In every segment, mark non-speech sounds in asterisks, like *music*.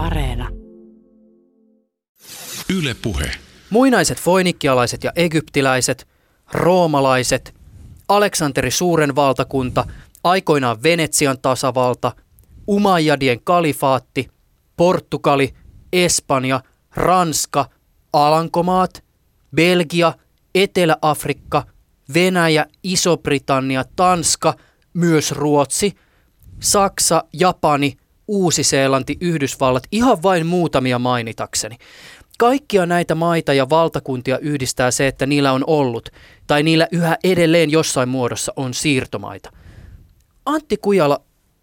Areena. Yle Puhe. Muinaiset foinikkialaiset ja egyptiläiset, roomalaiset, Aleksanteri suuren valtakunta, aikoinaan Venetsian tasavalta, Umayyadien kalifaatti, Portugali, Espanja, Ranska, Alankomaat, Belgia, Etelä-Afrikka, Venäjä, Iso-Britannia, Tanska, myös Ruotsi, Saksa, Japani, Uusi-Seelanti, Yhdysvallat, ihan vain muutamia mainitakseni. Kaikkia näitä maita ja valtakuntia yhdistää se, että niillä on ollut, tai niillä yhä edelleen jossain muodossa on siirtomaita. Antti Kujala,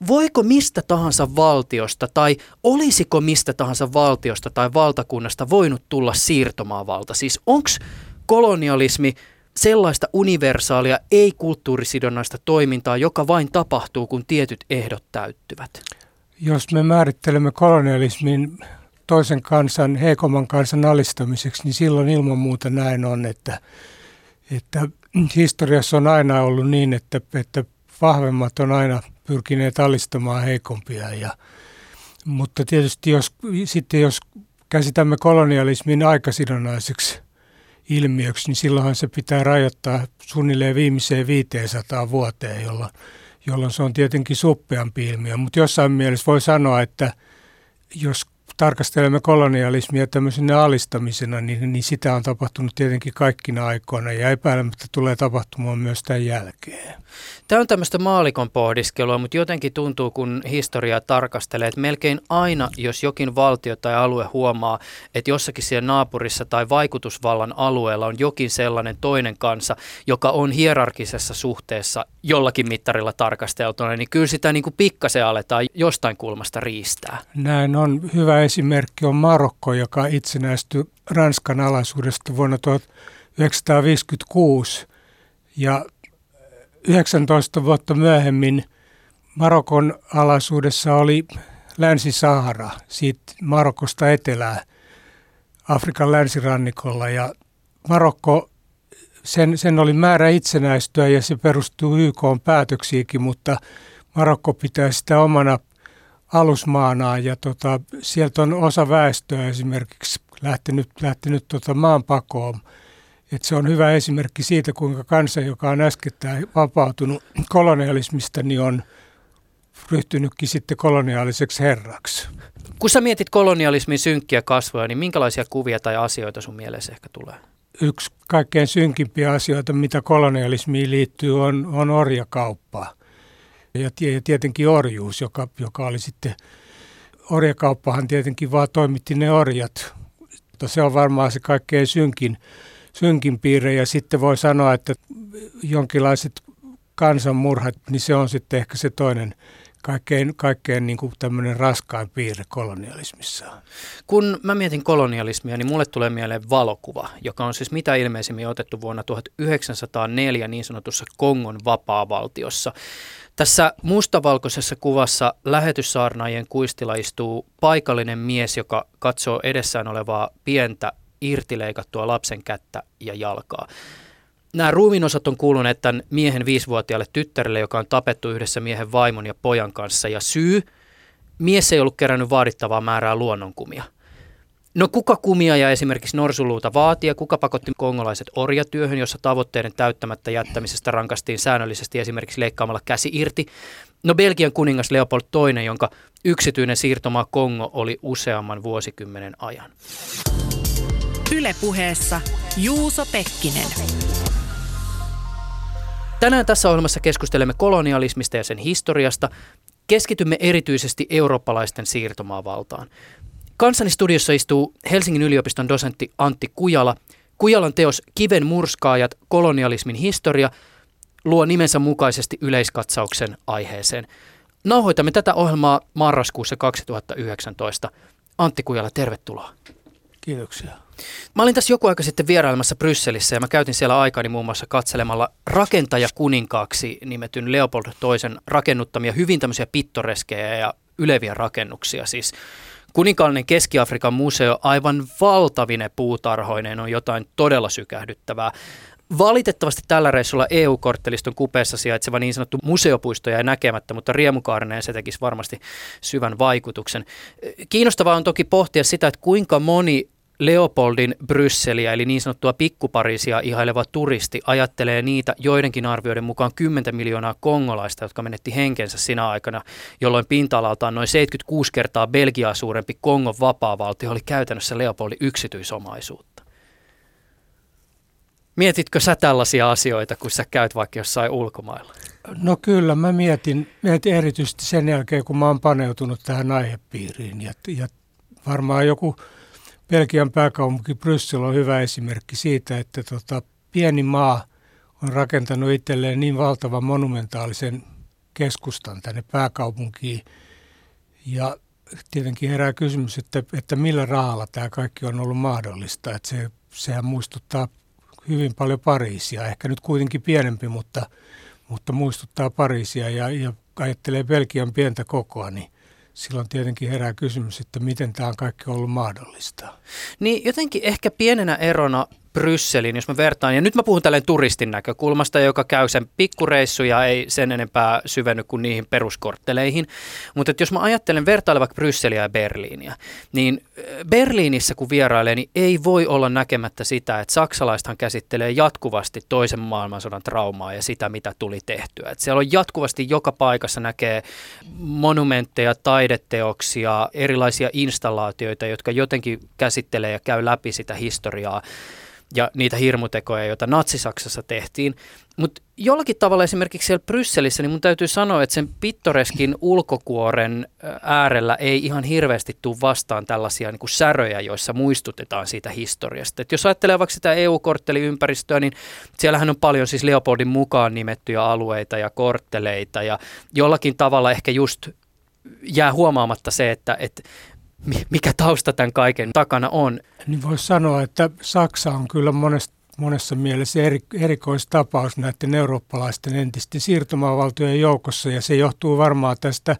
voiko mistä tahansa valtiosta tai olisiko mistä tahansa valtiosta tai valtakunnasta voinut tulla siirtomaavalta? Siis onko kolonialismi sellaista universaalia, ei-kulttuurisidonnaista toimintaa, joka vain tapahtuu, kun tietyt ehdot täyttyvät? Jos me määrittelemme kolonialismin toisen kansan, heikomman kansan alistamiseksi, niin silloin ilman muuta näin on, että, että historiassa on aina ollut niin, että, että vahvemmat on aina pyrkineet alistamaan heikompia. Ja, mutta tietysti jos, sitten jos käsitämme kolonialismin aikasidonnaiseksi ilmiöksi, niin silloinhan se pitää rajoittaa suunnilleen viimeiseen 500 vuoteen, jolloin, jolloin se on tietenkin suppeampi ilmiö. Mutta jossain mielessä voi sanoa, että jos tarkastelemme kolonialismia tämmöisenä alistamisena, niin, niin sitä on tapahtunut tietenkin kaikkina aikoina ja epäilemättä tulee tapahtumaan myös tämän jälkeen. Tämä on tämmöistä maalikon pohdiskelua, mutta jotenkin tuntuu, kun historiaa tarkastelee, että melkein aina, jos jokin valtio tai alue huomaa, että jossakin siellä naapurissa tai vaikutusvallan alueella on jokin sellainen toinen kansa, joka on hierarkisessa suhteessa jollakin mittarilla tarkasteltuna, niin kyllä sitä niin kuin pikkasen aletaan jostain kulmasta riistää. Näin on. Hyvä esimerkki on Marokko, joka itsenäistyi Ranskan alaisuudesta vuonna 1956 ja 19 vuotta myöhemmin Marokon alaisuudessa oli Länsi-Sahara, siitä Marokosta etelää Afrikan länsirannikolla. Ja Marokko, sen, sen oli määrä itsenäistyä ja se perustuu YK päätöksiinkin, mutta Marokko pitää sitä omana alusmaanaan ja tota, sieltä on osa väestöä esimerkiksi lähtenyt, lähtenyt tota maanpakoon et se on hyvä esimerkki siitä, kuinka kansa, joka on äskettäin vapautunut kolonialismista, niin on ryhtynytkin sitten koloniaaliseksi herraksi. Kun sä mietit kolonialismin synkkiä kasvoja, niin minkälaisia kuvia tai asioita sun mielessä ehkä tulee? Yksi kaikkein synkimpiä asioita, mitä kolonialismiin liittyy, on, on orjakauppa. Ja tietenkin orjuus, joka, joka oli sitten, orjakauppahan tietenkin vaan toimitti ne orjat. Mutta se on varmaan se kaikkein synkin synkin piirre ja sitten voi sanoa, että jonkinlaiset kansanmurhat, niin se on sitten ehkä se toinen kaikkein, kaikkein niin kuin tämmöinen raskain piirre kolonialismissa. Kun mä mietin kolonialismia, niin mulle tulee mieleen valokuva, joka on siis mitä ilmeisimmin otettu vuonna 1904 niin sanotussa Kongon vapaavaltiossa. Tässä mustavalkoisessa kuvassa lähetyssaarnaajien kuistilla istuu paikallinen mies, joka katsoo edessään olevaa pientä irtileikattua lapsen kättä ja jalkaa. Nämä ruumiinosat on kuuluneet tämän miehen viisivuotiaalle tyttärelle, joka on tapettu yhdessä miehen vaimon ja pojan kanssa. Ja syy, mies ei ollut kerännyt vaadittavaa määrää luonnonkumia. No kuka kumia ja esimerkiksi norsuluuta vaatia, kuka pakotti kongolaiset orjatyöhön, jossa tavoitteiden täyttämättä jättämisestä rankastiin säännöllisesti esimerkiksi leikkaamalla käsi irti. No Belgian kuningas Leopold II, jonka yksityinen siirtomaa Kongo oli useamman vuosikymmenen ajan. Ylepuheessa Juuso Pekkinen. Tänään tässä ohjelmassa keskustelemme kolonialismista ja sen historiasta. Keskitymme erityisesti eurooppalaisten siirtomaavaltaan. Kanssani studiossa istuu Helsingin yliopiston dosentti Antti Kujala. Kujalan teos Kiven murskaajat, kolonialismin historia luo nimensä mukaisesti yleiskatsauksen aiheeseen. Nauhoitamme tätä ohjelmaa marraskuussa 2019. Antti Kujala, tervetuloa. Kiitoksia. Mä olin tässä joku aika sitten vierailemassa Brysselissä ja mä käytin siellä aikani muun muassa katselemalla rakentajakuninkaaksi nimetyn Leopold toisen rakennuttamia hyvin tämmöisiä pittoreskejä ja yleviä rakennuksia. Siis kuninkaallinen Keski-Afrikan museo aivan valtavine puutarhoineen on jotain todella sykähdyttävää. Valitettavasti tällä reissulla EU-kortteliston kupeessa sijaitseva niin sanottu museopuisto jäi näkemättä, mutta riemukaarinen se tekisi varmasti syvän vaikutuksen. Kiinnostavaa on toki pohtia sitä, että kuinka moni Leopoldin Brysseliä eli niin sanottua pikkuparisia ihaileva turisti ajattelee niitä joidenkin arvioiden mukaan 10 miljoonaa kongolaista, jotka menetti henkensä sinä aikana, jolloin pinta-alaltaan noin 76 kertaa Belgiaa suurempi Kongon vapaavaltio oli käytännössä Leopoldin yksityisomaisuutta. Mietitkö sä tällaisia asioita, kun sä käyt vaikka jossain ulkomailla? No kyllä, mä mietin, mietin erityisesti sen jälkeen, kun mä oon paneutunut tähän aihepiiriin. Ja, ja varmaan joku Belgian pääkaupunki Bryssel on hyvä esimerkki siitä, että tota, pieni maa on rakentanut itselleen niin valtavan monumentaalisen keskustan tänne pääkaupunkiin. Ja tietenkin herää kysymys, että, että millä rahalla tämä kaikki on ollut mahdollista. Että se, sehän muistuttaa hyvin paljon Pariisia, ehkä nyt kuitenkin pienempi, mutta, mutta muistuttaa Pariisia ja, ja ajattelee Belgian pientä kokoa, niin silloin tietenkin herää kysymys, että miten tämä on kaikki ollut mahdollista. Niin jotenkin ehkä pienenä erona Brysseliin, jos mä vertaan, ja nyt mä puhun tälleen turistin näkökulmasta, joka käy sen pikkureissuja, ei sen enempää syvenny kuin niihin peruskortteleihin, mutta jos mä ajattelen vertailla vaikka Brysseliä ja Berliiniä, niin Berliinissä kun vierailee, niin ei voi olla näkemättä sitä, että saksalaisethan käsittelee jatkuvasti toisen maailmansodan traumaa ja sitä, mitä tuli tehtyä. Että siellä on jatkuvasti joka paikassa näkee monumentteja, taideteoksia, erilaisia installaatioita, jotka jotenkin käsittelee ja käy läpi sitä historiaa ja niitä hirmutekoja, joita Natsi-Saksassa tehtiin. Mutta jollakin tavalla esimerkiksi siellä Brysselissä, niin mun täytyy sanoa, että sen pittoreskin ulkokuoren äärellä ei ihan hirveästi tule vastaan tällaisia niin kuin säröjä, joissa muistutetaan siitä historiasta. Et jos ajattelee vaikka sitä EU-kortteliympäristöä, niin siellähän on paljon siis Leopoldin mukaan nimettyjä alueita ja kortteleita ja jollakin tavalla ehkä just jää huomaamatta se, että, että mikä tausta tämän kaiken takana on. Niin voisi sanoa, että Saksa on kyllä monesta, monessa mielessä eri, erikoistapaus näiden eurooppalaisten entisten siirtomaavaltojen joukossa ja se johtuu varmaan tästä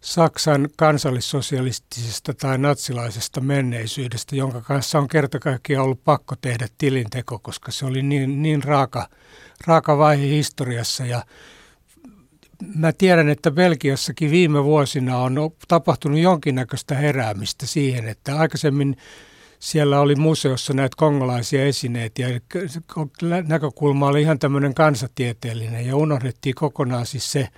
Saksan kansallissosialistisesta tai natsilaisesta menneisyydestä, jonka kanssa on kerta kaikkiaan ollut pakko tehdä tilinteko, koska se oli niin, niin raaka, raaka vaihe historiassa ja mä tiedän, että Belgiassakin viime vuosina on tapahtunut jonkinnäköistä heräämistä siihen, että aikaisemmin siellä oli museossa näitä kongolaisia esineitä ja näkökulma oli ihan tämmöinen kansatieteellinen ja unohdettiin kokonaan siis se,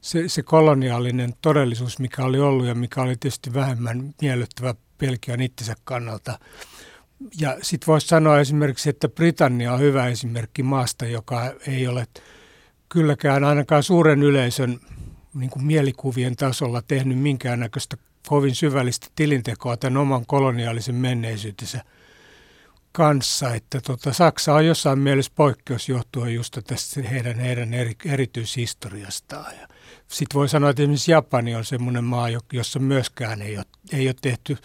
se, se koloniaalinen todellisuus, mikä oli ollut ja mikä oli tietysti vähemmän miellyttävä Belgian itsensä kannalta. Ja sitten voisi sanoa esimerkiksi, että Britannia on hyvä esimerkki maasta, joka ei ole – kylläkään ainakaan suuren yleisön niin kuin mielikuvien tasolla tehnyt minkäännäköistä kovin syvällistä tilintekoa tämän oman koloniaalisen menneisyytensä kanssa. Että tota, Saksa on jossain mielessä poikkeus johtuen just tästä heidän, heidän eri, erityishistoriastaan. Sitten voi sanoa, että esimerkiksi Japani on semmoinen maa, jossa myöskään ei ole, ei ole tehty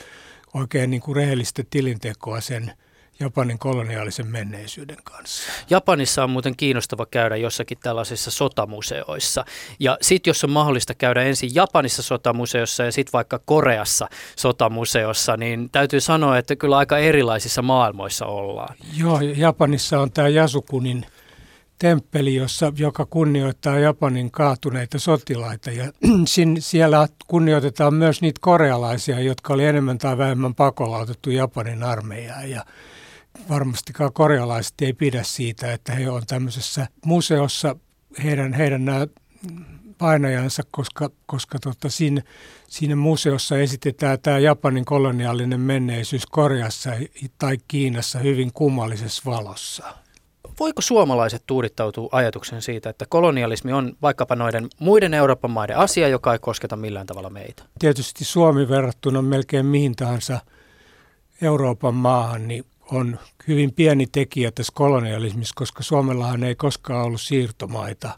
oikein niin kuin rehellistä tilintekoa sen – Japanin koloniaalisen menneisyyden kanssa. Japanissa on muuten kiinnostava käydä jossakin tällaisissa sotamuseoissa. Ja sitten jos on mahdollista käydä ensin Japanissa sotamuseossa ja sitten vaikka Koreassa sotamuseossa, niin täytyy sanoa, että kyllä aika erilaisissa maailmoissa ollaan. Joo, Japanissa on tämä Jasukunin temppeli, jossa, joka kunnioittaa Japanin kaatuneita sotilaita. Ja *clears throat* siellä kunnioitetaan myös niitä korealaisia, jotka oli enemmän tai vähemmän pakolautettu Japanin armeijaan. Ja varmastikaan korealaiset ei pidä siitä, että he on tämmöisessä museossa heidän, heidän nämä painajansa, koska, koska tota, siinä, siinä museossa esitetään tämä Japanin koloniaalinen menneisyys Koreassa tai Kiinassa hyvin kummallisessa valossa. Voiko suomalaiset tuudittautua ajatuksen siitä, että kolonialismi on vaikkapa noiden muiden Euroopan maiden asia, joka ei kosketa millään tavalla meitä? Tietysti Suomi verrattuna melkein mihin tahansa Euroopan maahan, niin on hyvin pieni tekijä tässä kolonialismissa, koska Suomellahan ei koskaan ollut siirtomaita.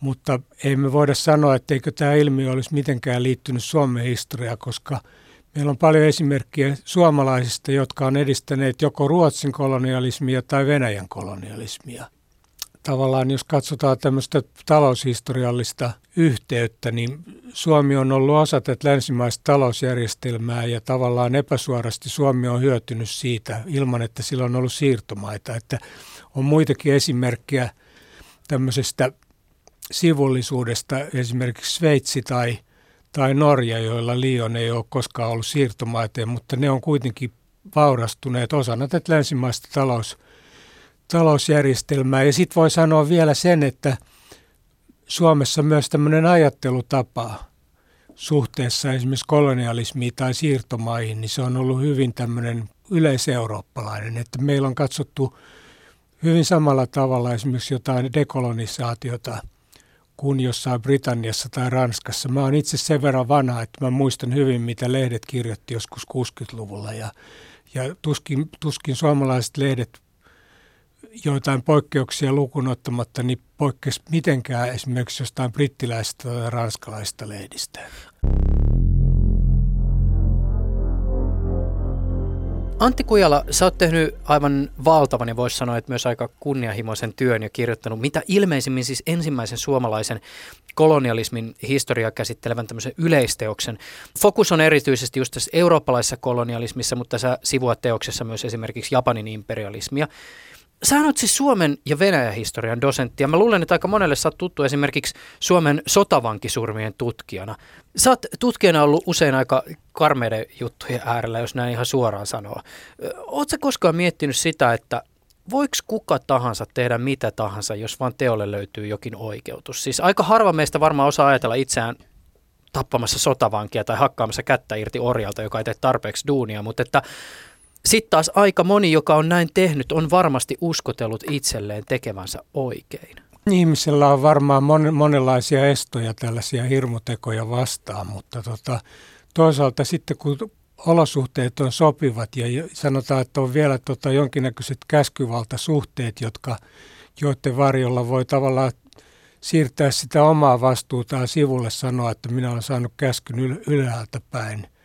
Mutta ei me voida sanoa, etteikö tämä ilmiö olisi mitenkään liittynyt Suomen historiaan, koska meillä on paljon esimerkkejä suomalaisista, jotka on edistäneet joko Ruotsin kolonialismia tai Venäjän kolonialismia tavallaan jos katsotaan tämmöistä taloushistoriallista yhteyttä, niin Suomi on ollut osa tätä länsimaista talousjärjestelmää ja tavallaan epäsuorasti Suomi on hyötynyt siitä ilman, että sillä on ollut siirtomaita. Että on muitakin esimerkkejä tämmöisestä sivullisuudesta, esimerkiksi Sveitsi tai, tai Norja, joilla Lion ei ole koskaan ollut siirtomaiteen, mutta ne on kuitenkin vaurastuneet osana tätä länsimaista talous, talousjärjestelmää. Ja sitten voi sanoa vielä sen, että Suomessa myös tämmöinen ajattelutapa suhteessa esimerkiksi kolonialismiin tai siirtomaihin, niin se on ollut hyvin tämmöinen yleiseurooppalainen, että meillä on katsottu hyvin samalla tavalla esimerkiksi jotain dekolonisaatiota kuin jossain Britanniassa tai Ranskassa. Mä oon itse sen verran vanha, että mä muistan hyvin, mitä lehdet kirjoitti joskus 60-luvulla ja, ja tuskin, tuskin suomalaiset lehdet joitain poikkeuksia lukunottamatta, niin poikkesi mitenkään esimerkiksi jostain brittiläistä tai ranskalaista lehdistä. Antti Kujala, sä oot tehnyt aivan valtavan ja voisi sanoa, että myös aika kunnianhimoisen työn ja kirjoittanut mitä ilmeisimmin siis ensimmäisen suomalaisen kolonialismin historiaa käsittelevän tämmöisen yleisteoksen. Fokus on erityisesti just tässä eurooppalaisessa kolonialismissa, mutta sä sivuat teoksessa myös esimerkiksi Japanin imperialismia. Sä oot siis Suomen ja Venäjän historian dosentti ja mä luulen, että aika monelle sä oot tuttu esimerkiksi Suomen sotavankisurmien tutkijana. Sä oot tutkijana ollut usein aika karmeiden juttujen äärellä, jos näin ihan suoraan sanoo. Oot sä koskaan miettinyt sitä, että voiko kuka tahansa tehdä mitä tahansa, jos vaan teolle löytyy jokin oikeutus? Siis aika harva meistä varmaan osaa ajatella itseään tappamassa sotavankia tai hakkaamassa kättä irti orjalta, joka ei tee tarpeeksi duunia, mutta että sitten taas aika moni, joka on näin tehnyt, on varmasti uskotellut itselleen tekevänsä oikein. Ihmisellä on varmaan mon, monenlaisia estoja tällaisia hirmutekoja vastaan, mutta tota, toisaalta sitten kun olosuhteet on sopivat ja sanotaan, että on vielä tota jonkinnäköiset käskyvaltasuhteet, jotka, joiden varjolla voi tavallaan siirtää sitä omaa vastuutaan sivulle sanoa, että minä olen saanut käskyn ylhäältä päin –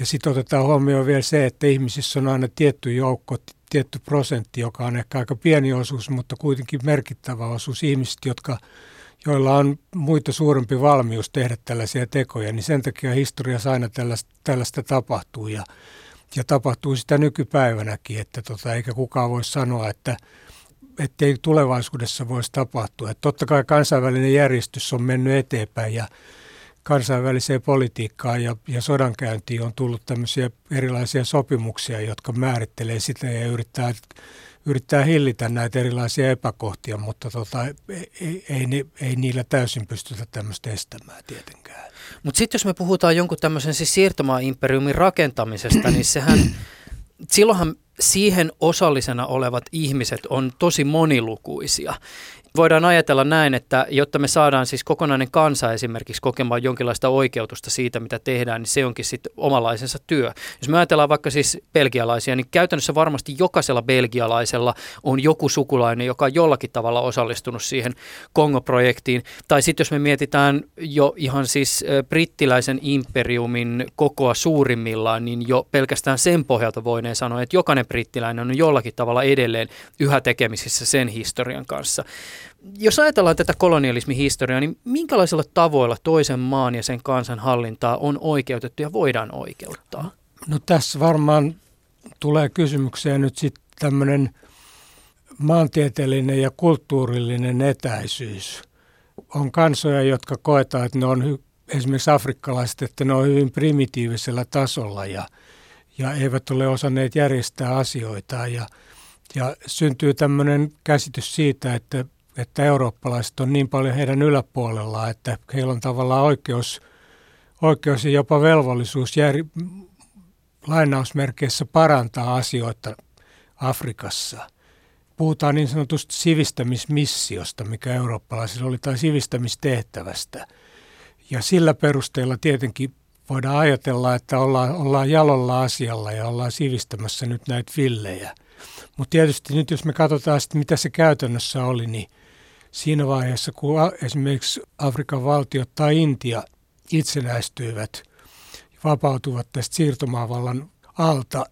ja sitten otetaan huomioon vielä se, että ihmisissä on aina tietty joukko, tietty prosentti, joka on ehkä aika pieni osuus, mutta kuitenkin merkittävä osuus ihmisistä, jotka, joilla on muita suurempi valmius tehdä tällaisia tekoja, niin sen takia historiassa aina tällaista, tällaista tapahtuu ja, ja tapahtuu sitä nykypäivänäkin, että tota, eikä kukaan voi sanoa, että ettei tulevaisuudessa voisi tapahtua. Että totta kai kansainvälinen järjestys on mennyt eteenpäin ja kansainväliseen politiikkaan ja, ja sodankäyntiin on tullut tämmöisiä erilaisia sopimuksia, jotka määrittelee sitä ja yrittää, yrittää hillitä näitä erilaisia epäkohtia, mutta tota, ei, ei, ei, ei niillä täysin pystytä tämmöistä estämään tietenkään. Mutta sitten jos me puhutaan jonkun tämmöisen siis siirtomaa-imperiumin rakentamisesta, niin sehän, silloinhan siihen osallisena olevat ihmiset on tosi monilukuisia voidaan ajatella näin, että jotta me saadaan siis kokonainen kansa esimerkiksi kokemaan jonkinlaista oikeutusta siitä, mitä tehdään, niin se onkin sitten omanlaisensa työ. Jos me ajatellaan vaikka siis belgialaisia, niin käytännössä varmasti jokaisella belgialaisella on joku sukulainen, joka on jollakin tavalla osallistunut siihen Kongo-projektiin. Tai sitten jos me mietitään jo ihan siis brittiläisen imperiumin kokoa suurimmillaan, niin jo pelkästään sen pohjalta voineen sanoa, että jokainen brittiläinen on jollakin tavalla edelleen yhä tekemisissä sen historian kanssa. Jos ajatellaan tätä kolonialismihistoriaa, niin minkälaisilla tavoilla toisen maan ja sen kansan hallintaa on oikeutettu ja voidaan oikeuttaa? No tässä varmaan tulee kysymykseen nyt sitten tämmöinen maantieteellinen ja kulttuurillinen etäisyys. On kansoja, jotka koetaan, että ne on esimerkiksi afrikkalaiset, että ne on hyvin primitiivisellä tasolla ja, ja eivät ole osanneet järjestää asioita. Ja, ja syntyy tämmöinen käsitys siitä, että että eurooppalaiset on niin paljon heidän yläpuolellaan, että heillä on tavallaan oikeus, oikeus ja jopa velvollisuus jär, lainausmerkeissä parantaa asioita Afrikassa. Puhutaan niin sanotusta sivistämismissiosta, mikä eurooppalaisilla oli, tai sivistämistehtävästä. Ja sillä perusteella tietenkin voidaan ajatella, että ollaan, ollaan jalolla asialla ja ollaan sivistämässä nyt näitä villejä. Mutta tietysti nyt jos me katsotaan, sit, mitä se käytännössä oli, niin siinä vaiheessa, kun esimerkiksi Afrikan valtiot tai Intia itsenäistyivät, vapautuvat tästä siirtomaavallan alta,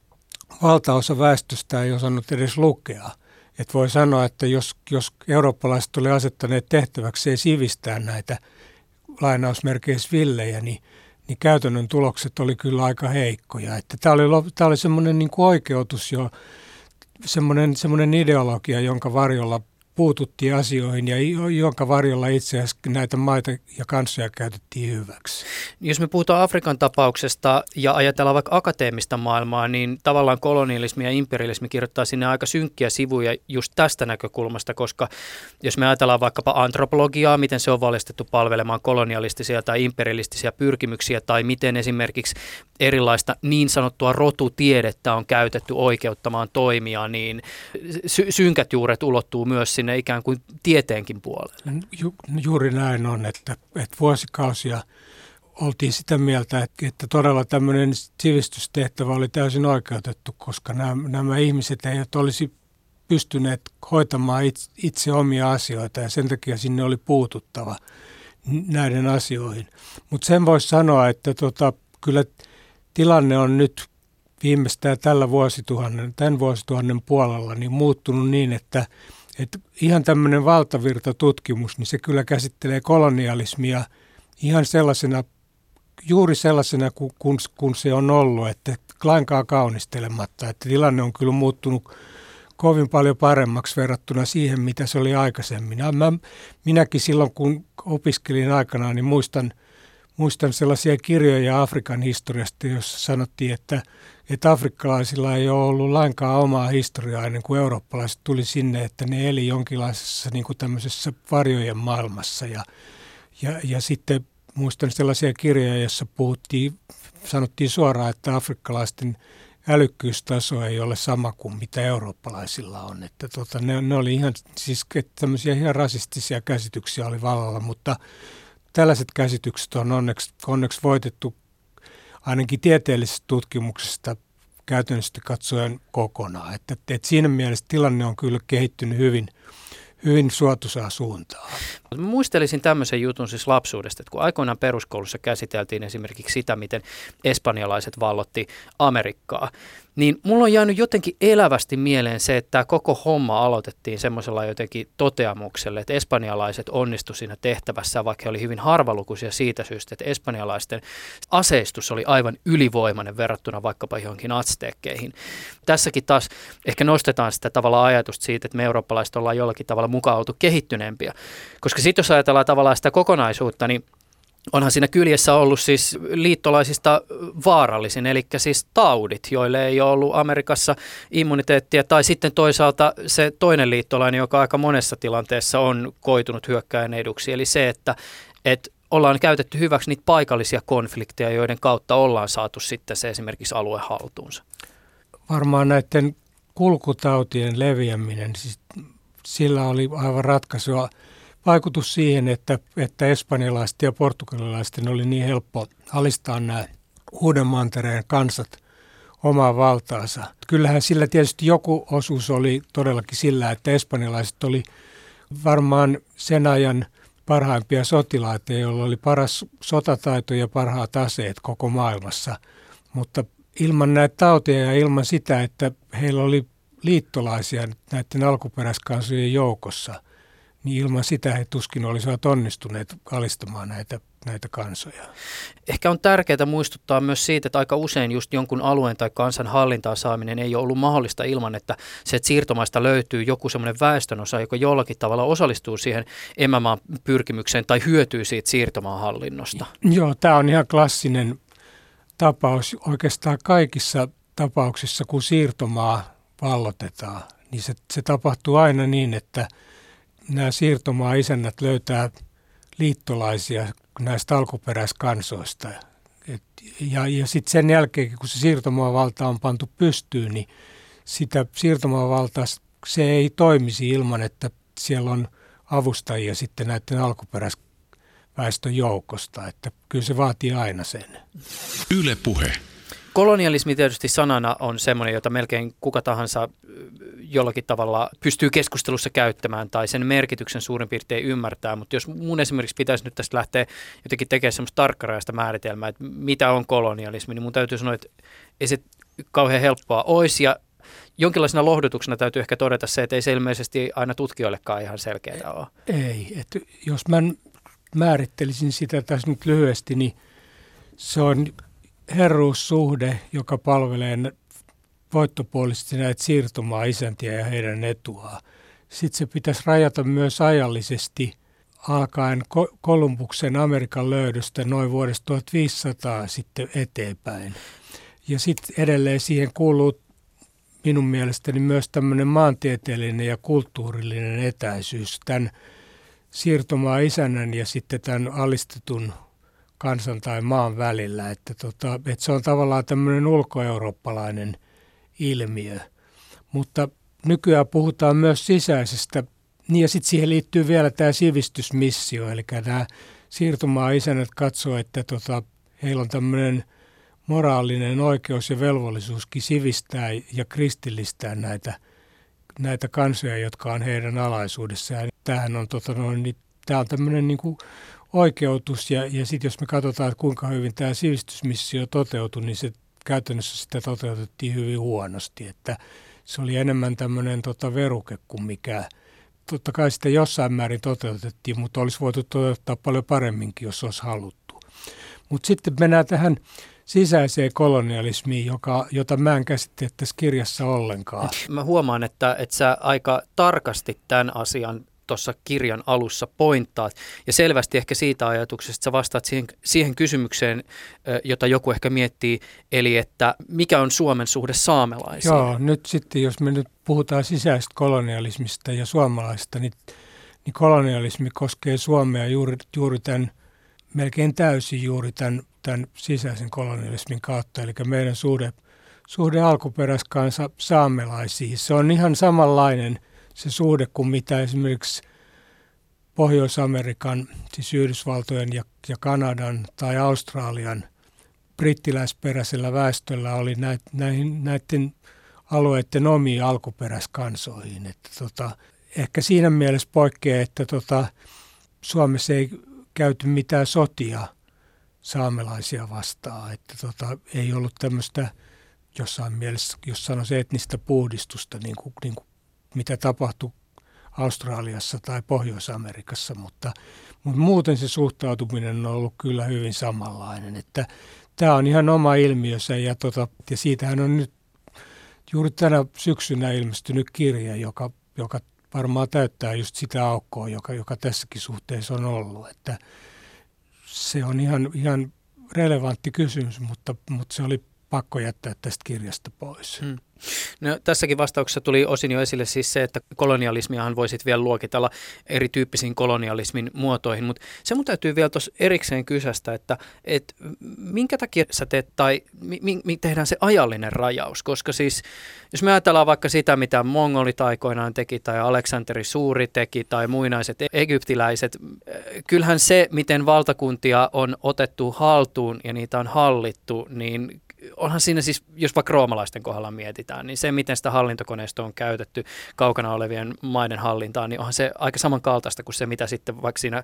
valtaosa väestöstä ei osannut edes lukea. Et voi sanoa, että jos, jos eurooppalaiset oli asettaneet tehtäväksi sivistää näitä lainausmerkeissä villejä, niin, niin käytännön tulokset oli kyllä aika heikkoja. Että tämä oli, oli semmoinen niin oikeutus jo semmoinen, semmoinen ideologia, jonka varjolla puututtiin asioihin ja jonka varjolla itse asiassa näitä maita ja kansoja käytettiin hyväksi. Jos me puhutaan Afrikan tapauksesta ja ajatellaan vaikka akateemista maailmaa, niin tavallaan kolonialismi ja imperialismi kirjoittaa sinne aika synkkiä sivuja just tästä näkökulmasta, koska jos me ajatellaan vaikkapa antropologiaa, miten se on valistettu palvelemaan kolonialistisia tai imperialistisia pyrkimyksiä, tai miten esimerkiksi erilaista niin sanottua rotutiedettä on käytetty oikeuttamaan toimia, niin sy- synkät juuret ulottuu myös sinne ikään kuin tieteenkin puolelle. Ju, juuri näin on, että, että vuosikausia oltiin sitä mieltä, että, että todella tämmöinen sivistystehtävä oli täysin oikeutettu, koska nämä, nämä ihmiset eivät olisi pystyneet hoitamaan itse, itse omia asioita ja sen takia sinne oli puututtava näiden asioihin. Mutta sen voisi sanoa, että tota, kyllä tilanne on nyt viimeistään tällä vuosituhannen, tämän vuosituhannen puolella niin muuttunut niin, että että ihan tämmöinen valtavirtatutkimus, niin se kyllä käsittelee kolonialismia ihan sellaisena, juuri sellaisena kuin kun, kun se on ollut, että lainkaan kaunistelematta, että tilanne on kyllä muuttunut kovin paljon paremmaksi verrattuna siihen, mitä se oli aikaisemmin. Mä, minäkin silloin, kun opiskelin aikanaan, niin muistan, muistan sellaisia kirjoja Afrikan historiasta, joissa sanottiin, että että afrikkalaisilla ei ole ollut lainkaan omaa historiaa ennen kuin eurooppalaiset tuli sinne, että ne eli jonkinlaisessa niin kuin tämmöisessä varjojen maailmassa. Ja, ja, ja sitten muistan sellaisia kirjoja, joissa puhuttiin, sanottiin suoraan, että afrikkalaisten älykkyystaso ei ole sama kuin mitä eurooppalaisilla on. Että tota, ne, ne oli ihan, siis tämmöisiä ihan rasistisia käsityksiä oli vallalla, mutta tällaiset käsitykset on onneksi, onneksi voitettu ainakin tieteellisestä tutkimuksesta käytännössä katsoen kokonaan. Että, että siinä mielessä tilanne on kyllä kehittynyt hyvin, hyvin suotuisaa suuntaan. Mä muistelisin tämmöisen jutun siis lapsuudesta, että kun aikoinaan peruskoulussa käsiteltiin esimerkiksi sitä, miten espanjalaiset vallotti Amerikkaa, niin mulla on jäänyt jotenkin elävästi mieleen se, että tämä koko homma aloitettiin semmoisella jotenkin toteamukselle, että espanjalaiset onnistu siinä tehtävässä, vaikka he oli hyvin harvalukuisia siitä syystä, että espanjalaisten aseistus oli aivan ylivoimainen verrattuna vaikkapa johonkin atsteekkeihin. Tässäkin taas ehkä nostetaan sitä tavalla ajatusta siitä, että me eurooppalaiset ollaan jollakin tavalla mukaan oltu kehittyneempiä, koska sitten jos ajatellaan tavallaan sitä kokonaisuutta, niin onhan siinä kyljessä ollut siis liittolaisista vaarallisin, eli siis taudit, joille ei ole ollut Amerikassa immuniteettia, tai sitten toisaalta se toinen liittolainen, joka aika monessa tilanteessa on koitunut hyökkäjän eduksi, eli se, että, että ollaan käytetty hyväksi niitä paikallisia konflikteja, joiden kautta ollaan saatu sitten se esimerkiksi alue haltuunsa. Varmaan näiden kulkutautien leviäminen, siis sillä oli aivan ratkaisua vaikutus siihen, että, että espanjalaisten ja portugalilaisten oli niin helppo alistaa nämä uuden mantereen kansat omaa valtaansa. Kyllähän sillä tietysti joku osuus oli todellakin sillä, että espanjalaiset oli varmaan sen ajan parhaimpia sotilaita, joilla oli paras sotataito ja parhaat aseet koko maailmassa. Mutta ilman näitä tauteja ja ilman sitä, että heillä oli liittolaisia näiden alkuperäiskansojen joukossa – niin ilman sitä he tuskin olisivat onnistuneet alistamaan näitä, näitä kansoja. Ehkä on tärkeää muistuttaa myös siitä, että aika usein just jonkun alueen tai kansan hallintaa saaminen ei ole ollut mahdollista ilman, että se että siirtomaista löytyy joku semmoinen väestönosa, joka jollakin tavalla osallistuu siihen emämaan pyrkimykseen tai hyötyy siitä siirtomaan hallinnosta. Joo, tämä on ihan klassinen tapaus. Oikeastaan kaikissa tapauksissa, kun siirtomaa vallotetaan, niin se, se tapahtuu aina niin, että – nämä siirtomaa-isännät löytää liittolaisia näistä alkuperäiskansoista. Et, ja ja sitten sen jälkeen, kun se siirtomaavalta on pantu pystyyn, niin sitä siirtomaavaltaa se ei toimisi ilman, että siellä on avustajia sitten näiden alkuperäisväestön joukosta. Että kyllä se vaatii aina sen. Yle puhe. Kolonialismi tietysti sanana on semmoinen, jota melkein kuka tahansa jollakin tavalla pystyy keskustelussa käyttämään tai sen merkityksen suurin piirtein ymmärtää, mutta jos mun esimerkiksi pitäisi nyt tästä lähteä jotenkin tekemään semmoista tarkkaraista määritelmää, että mitä on kolonialismi, niin mun täytyy sanoa, että ei se kauhean helppoa olisi ja jonkinlaisena lohdutuksena täytyy ehkä todeta se, että ei se ilmeisesti aina tutkijoillekaan ihan selkeää ole. Ei, että jos mä määrittelisin sitä tässä nyt lyhyesti, niin se on herruussuhde, joka palvelee voittopuolisesti näitä siirtomaa isäntiä ja heidän etuaan. Sitten se pitäisi rajata myös ajallisesti alkaen Kolumbuksen Amerikan löydöstä noin vuodesta 1500 sitten eteenpäin. Ja sitten edelleen siihen kuuluu minun mielestäni myös tämmöinen maantieteellinen ja kulttuurillinen etäisyys tämän siirtomaa isännän ja sitten tämän alistetun kansan tai maan välillä. Että, tota, että se on tavallaan tämmöinen ulkoeurooppalainen ilmiö. Mutta nykyään puhutaan myös sisäisestä, niin ja sitten siihen liittyy vielä tämä sivistysmissio, eli nämä siirtomaa isännät katsoo, että tota, heillä on tämmöinen – moraalinen oikeus ja velvollisuuskin sivistää ja kristillistää näitä, näitä kansoja, jotka on heidän alaisuudessaan. Tämähän on, tota noin, niin, tämä on tämmöinen niin kuin oikeutus ja, ja sitten jos me katsotaan, että kuinka hyvin tämä sivistysmissio toteutui, niin se käytännössä sitä toteutettiin hyvin huonosti, että se oli enemmän tämmöinen tota veruke kuin mikä. Totta kai sitä jossain määrin toteutettiin, mutta olisi voitu toteuttaa paljon paremminkin, jos olisi haluttu. Mutta sitten mennään tähän sisäiseen kolonialismiin, joka, jota mä en käsittele tässä kirjassa ollenkaan. Mä huomaan, että, että sä aika tarkasti tämän asian tuossa kirjan alussa pointtaat. Ja selvästi ehkä siitä ajatuksesta sä vastaat siihen, siihen kysymykseen, jota joku ehkä miettii, eli että mikä on Suomen suhde saamelaisiin? Joo, nyt sitten jos me nyt puhutaan sisäisestä kolonialismista ja suomalaista, niin, niin kolonialismi koskee Suomea juuri, juuri tämän, melkein täysin juuri tämän tämän sisäisen kolonialismin kautta, eli meidän suhde, suhde alkuperäiskansa saamelaisiin. Se on ihan samanlainen se suhde kuin mitä esimerkiksi Pohjois-Amerikan, siis Yhdysvaltojen ja, ja Kanadan tai Australian brittiläisperäisellä väestöllä oli näit, näihin, näiden alueiden omiin alkuperäiskansoihin. Että tota, ehkä siinä mielessä poikkeaa, että tota, Suomessa ei käyty mitään sotia – saamelaisia vastaan. Että tota, ei ollut tämmöistä jossain mielessä, jos sanoisi etnistä puhdistusta, niin kuin, niin kuin mitä tapahtui Australiassa tai Pohjois-Amerikassa, mutta, mutta muuten se suhtautuminen on ollut kyllä hyvin samanlainen. Että tämä on ihan oma ilmiönsä ja, tota, ja siitähän on nyt juuri tänä syksynä ilmestynyt kirja, joka, joka varmaan täyttää just sitä aukkoa, joka, joka tässäkin suhteessa on ollut. Että, se on ihan, ihan relevantti kysymys, mutta, mutta se oli pakko jättää tästä kirjasta pois. Hmm. No, tässäkin vastauksessa tuli osin jo esille siis se, että kolonialismiahan voisit vielä luokitella erityyppisiin kolonialismin muotoihin, mutta se mun täytyy vielä tuossa erikseen kysästä, että et, minkä takia sä teet tai mi, mi, tehdään se ajallinen rajaus, koska siis jos me ajatellaan vaikka sitä, mitä mongolit aikoinaan teki tai Aleksanteri Suuri teki tai muinaiset egyptiläiset, kyllähän se, miten valtakuntia on otettu haltuun ja niitä on hallittu, niin onhan siinä siis, jos vaikka roomalaisten kohdalla mietitään, niin se, miten sitä hallintokoneistoa on käytetty kaukana olevien maiden hallintaan, niin onhan se aika samankaltaista kuin se, mitä sitten vaikka siinä 1500-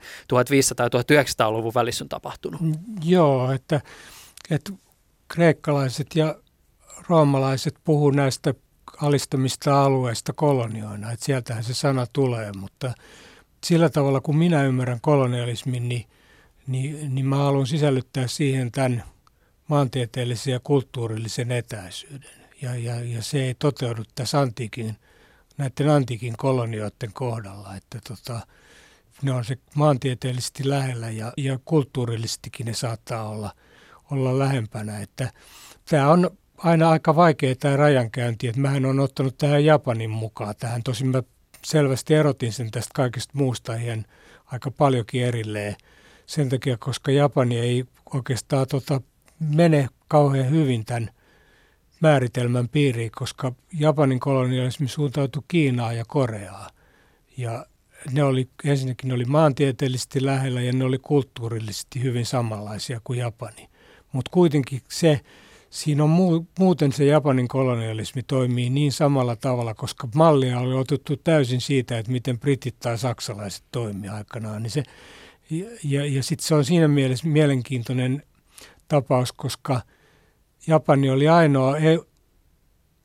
ja 1900-luvun välissä on tapahtunut. Mm, joo, että, että kreikkalaiset ja roomalaiset puhuu näistä alistamista alueista kolonioina, että sieltähän se sana tulee, mutta sillä tavalla kun minä ymmärrän kolonialismin, niin, niin, niin mä haluan sisällyttää siihen tämän – maantieteellisen ja kulttuurillisen etäisyyden. Ja, ja, ja se ei toteudu tässä antiikin, näiden antiikin kolonioiden kohdalla, että tota, ne on se maantieteellisesti lähellä ja, ja kulttuurillisestikin ne saattaa olla, olla lähempänä. Että tämä on aina aika vaikea tämä rajankäynti, että mähän on ottanut tähän Japanin mukaan tähän. Tosin mä selvästi erotin sen tästä kaikesta muusta ihan aika paljonkin erilleen sen takia, koska Japani ei oikeastaan tota, mene kauhean hyvin tämän määritelmän piiriin, koska Japanin kolonialismi suuntautui Kiinaa ja Koreaa. Ja ne oli, ensinnäkin ne oli maantieteellisesti lähellä ja ne oli kulttuurillisesti hyvin samanlaisia kuin Japani. Mutta kuitenkin se, siinä on muu, muuten se Japanin kolonialismi toimii niin samalla tavalla, koska mallia oli otettu täysin siitä, että miten britit tai saksalaiset toimii aikanaan. Niin se, ja ja, ja sitten se on siinä mielessä mielenkiintoinen tapaus, koska Japani oli ainoa e-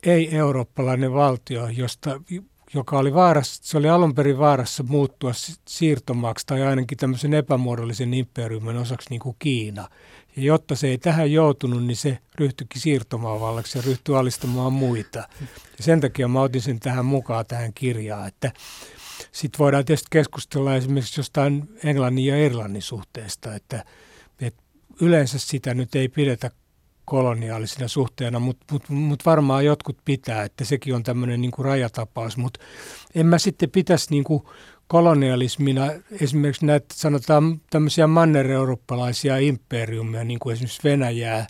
ei-eurooppalainen valtio, josta joka oli vaarassa, se oli alun perin vaarassa muuttua siirtomaaksi tai ainakin tämmöisen epämuodollisen imperiumin osaksi niin kuin Kiina. Ja jotta se ei tähän joutunut, niin se ryhtyikin siirtomaavallaksi ja ryhtyi alistamaan muita. Ja sen takia mä otin sen tähän mukaan tähän kirjaan, että sitten voidaan tietysti keskustella esimerkiksi jostain Englannin ja Irlannin suhteesta, että, että yleensä sitä nyt ei pidetä koloniaalisena suhteena, mutta mut, mut varmaan jotkut pitää, että sekin on tämmöinen niinku rajatapaus, mutta en mä sitten pitäisi niinku kolonialismina esimerkiksi näitä sanotaan tämmöisiä manner-eurooppalaisia imperiumia, niin kuin esimerkiksi Venäjää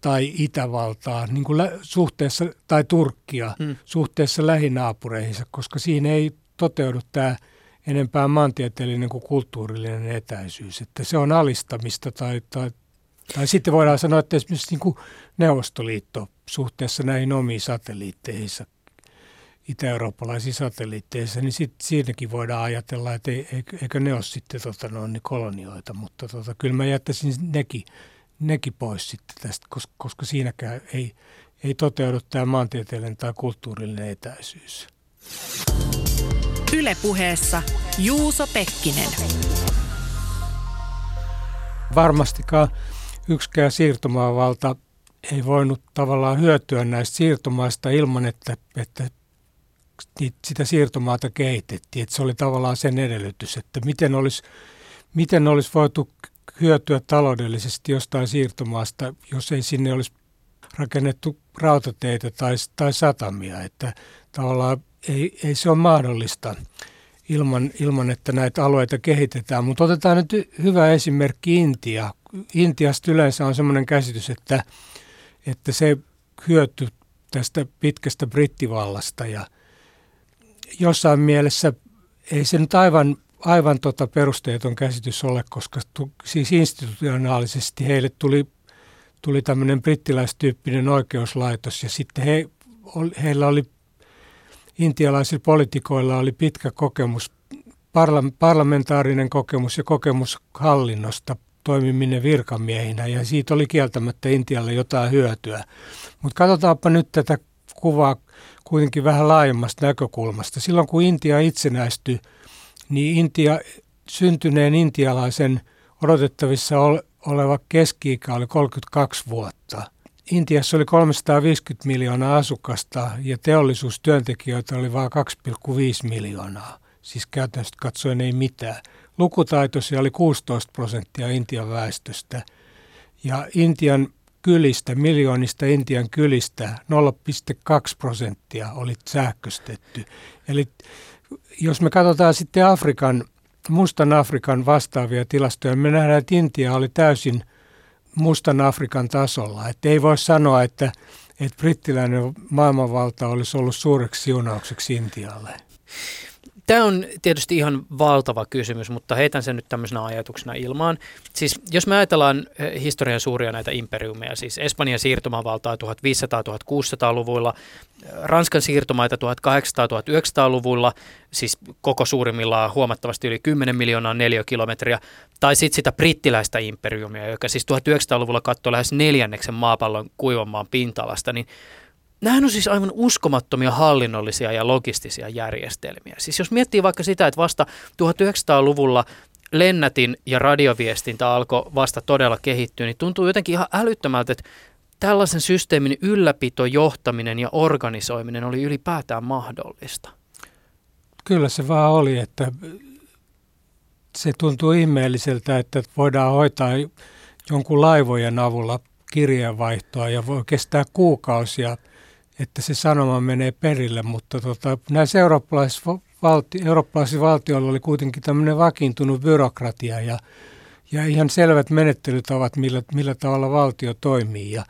tai Itävaltaa niin kuin lä- suhteessa, tai Turkkia hmm. suhteessa lähinaapureihinsa, koska siinä ei toteudu tämä enempää maantieteellinen kuin kulttuurillinen etäisyys. Että se on alistamista tai, tai, tai sitten voidaan sanoa, että esimerkiksi niin kuin Neuvostoliitto suhteessa näihin omiin satelliitteihinsa, itä-eurooppalaisiin satelliitteissa, niin sit, siinäkin voidaan ajatella, että ei, eikö ne ole sitten tota, no, niin kolonioita, mutta tota, kyllä mä jättäisin nekin, nekin pois sitten tästä, koska, koska siinäkään ei, ei toteudu tämä maantieteellinen tai kulttuurillinen etäisyys. Ylepuheessa Juuso Pekkinen. Varmastikaan yksikään siirtomaavalta ei voinut tavallaan hyötyä näistä siirtomaista ilman, että, että sitä siirtomaata kehitettiin. Että se oli tavallaan sen edellytys, että miten olisi, miten olisi voitu hyötyä taloudellisesti jostain siirtomaasta, jos ei sinne olisi rakennettu rautateitä tai, tai satamia. Että tavallaan ei, ei se ole mahdollista ilman, ilman, että näitä alueita kehitetään. Mutta otetaan nyt hyvä esimerkki Intia. Intiasta yleensä on sellainen käsitys, että, että se hyöty tästä pitkästä brittivallasta ja jossain mielessä ei se nyt aivan, aivan tota perusteeton käsitys ole, koska tu, siis institutionaalisesti heille tuli, tuli tämmöinen brittiläistyyppinen oikeuslaitos ja sitten he, heillä oli intialaisilla poliitikoilla oli pitkä kokemus, parla, parlamentaarinen kokemus ja kokemus hallinnosta toimiminen virkamiehinä ja siitä oli kieltämättä Intialle jotain hyötyä. Mutta katsotaanpa nyt tätä kuvaa kuitenkin vähän laajemmasta näkökulmasta. Silloin kun Intia itsenäistyi, niin Intia, syntyneen intialaisen odotettavissa oleva keski-ikä oli 32 vuotta. Intiassa oli 350 miljoonaa asukasta ja teollisuustyöntekijöitä oli vain 2,5 miljoonaa. Siis käytännössä katsoen ei mitään. Lukutaitoisia oli 16 prosenttia Intian väestöstä. Ja Intian kylistä, miljoonista Intian kylistä 0,2 prosenttia oli sähköstetty. Eli jos me katsotaan sitten Afrikan, mustan Afrikan vastaavia tilastoja, me nähdään, että Intia oli täysin mustan Afrikan tasolla. Että ei voi sanoa, että, että brittiläinen maailmanvalta olisi ollut suureksi siunaukseksi Intialle. Tämä on tietysti ihan valtava kysymys, mutta heitän sen nyt tämmöisenä ajatuksena ilmaan. Siis jos me ajatellaan eh, historian suuria näitä imperiumeja, siis Espanjan siirtomavaltaa 1500-1600-luvuilla, eh, Ranskan siirtomaita 1800-1900-luvulla, siis koko suurimmillaan huomattavasti yli 10 miljoonaa neliökilometriä, tai sitten sitä brittiläistä imperiumia, joka siis 1900-luvulla katsoi lähes neljänneksen maapallon kuivanmaan pinta-alasta, niin Nämähän on siis aivan uskomattomia hallinnollisia ja logistisia järjestelmiä. Siis jos miettii vaikka sitä, että vasta 1900-luvulla lennätin ja radioviestintä alkoi vasta todella kehittyä, niin tuntuu jotenkin ihan älyttömältä, että tällaisen systeemin ylläpito, johtaminen ja organisoiminen oli ylipäätään mahdollista. Kyllä se vaan oli, että se tuntuu ihmeelliseltä, että voidaan hoitaa jonkun laivojen avulla kirjeenvaihtoa ja voi kestää kuukausia – että se sanoma menee perille, mutta tota, näissä eurooppalaisissa, valti, valtioilla oli kuitenkin tämmöinen vakiintunut byrokratia ja, ja ihan selvät menettelytavat, millä, millä tavalla valtio toimii. Ja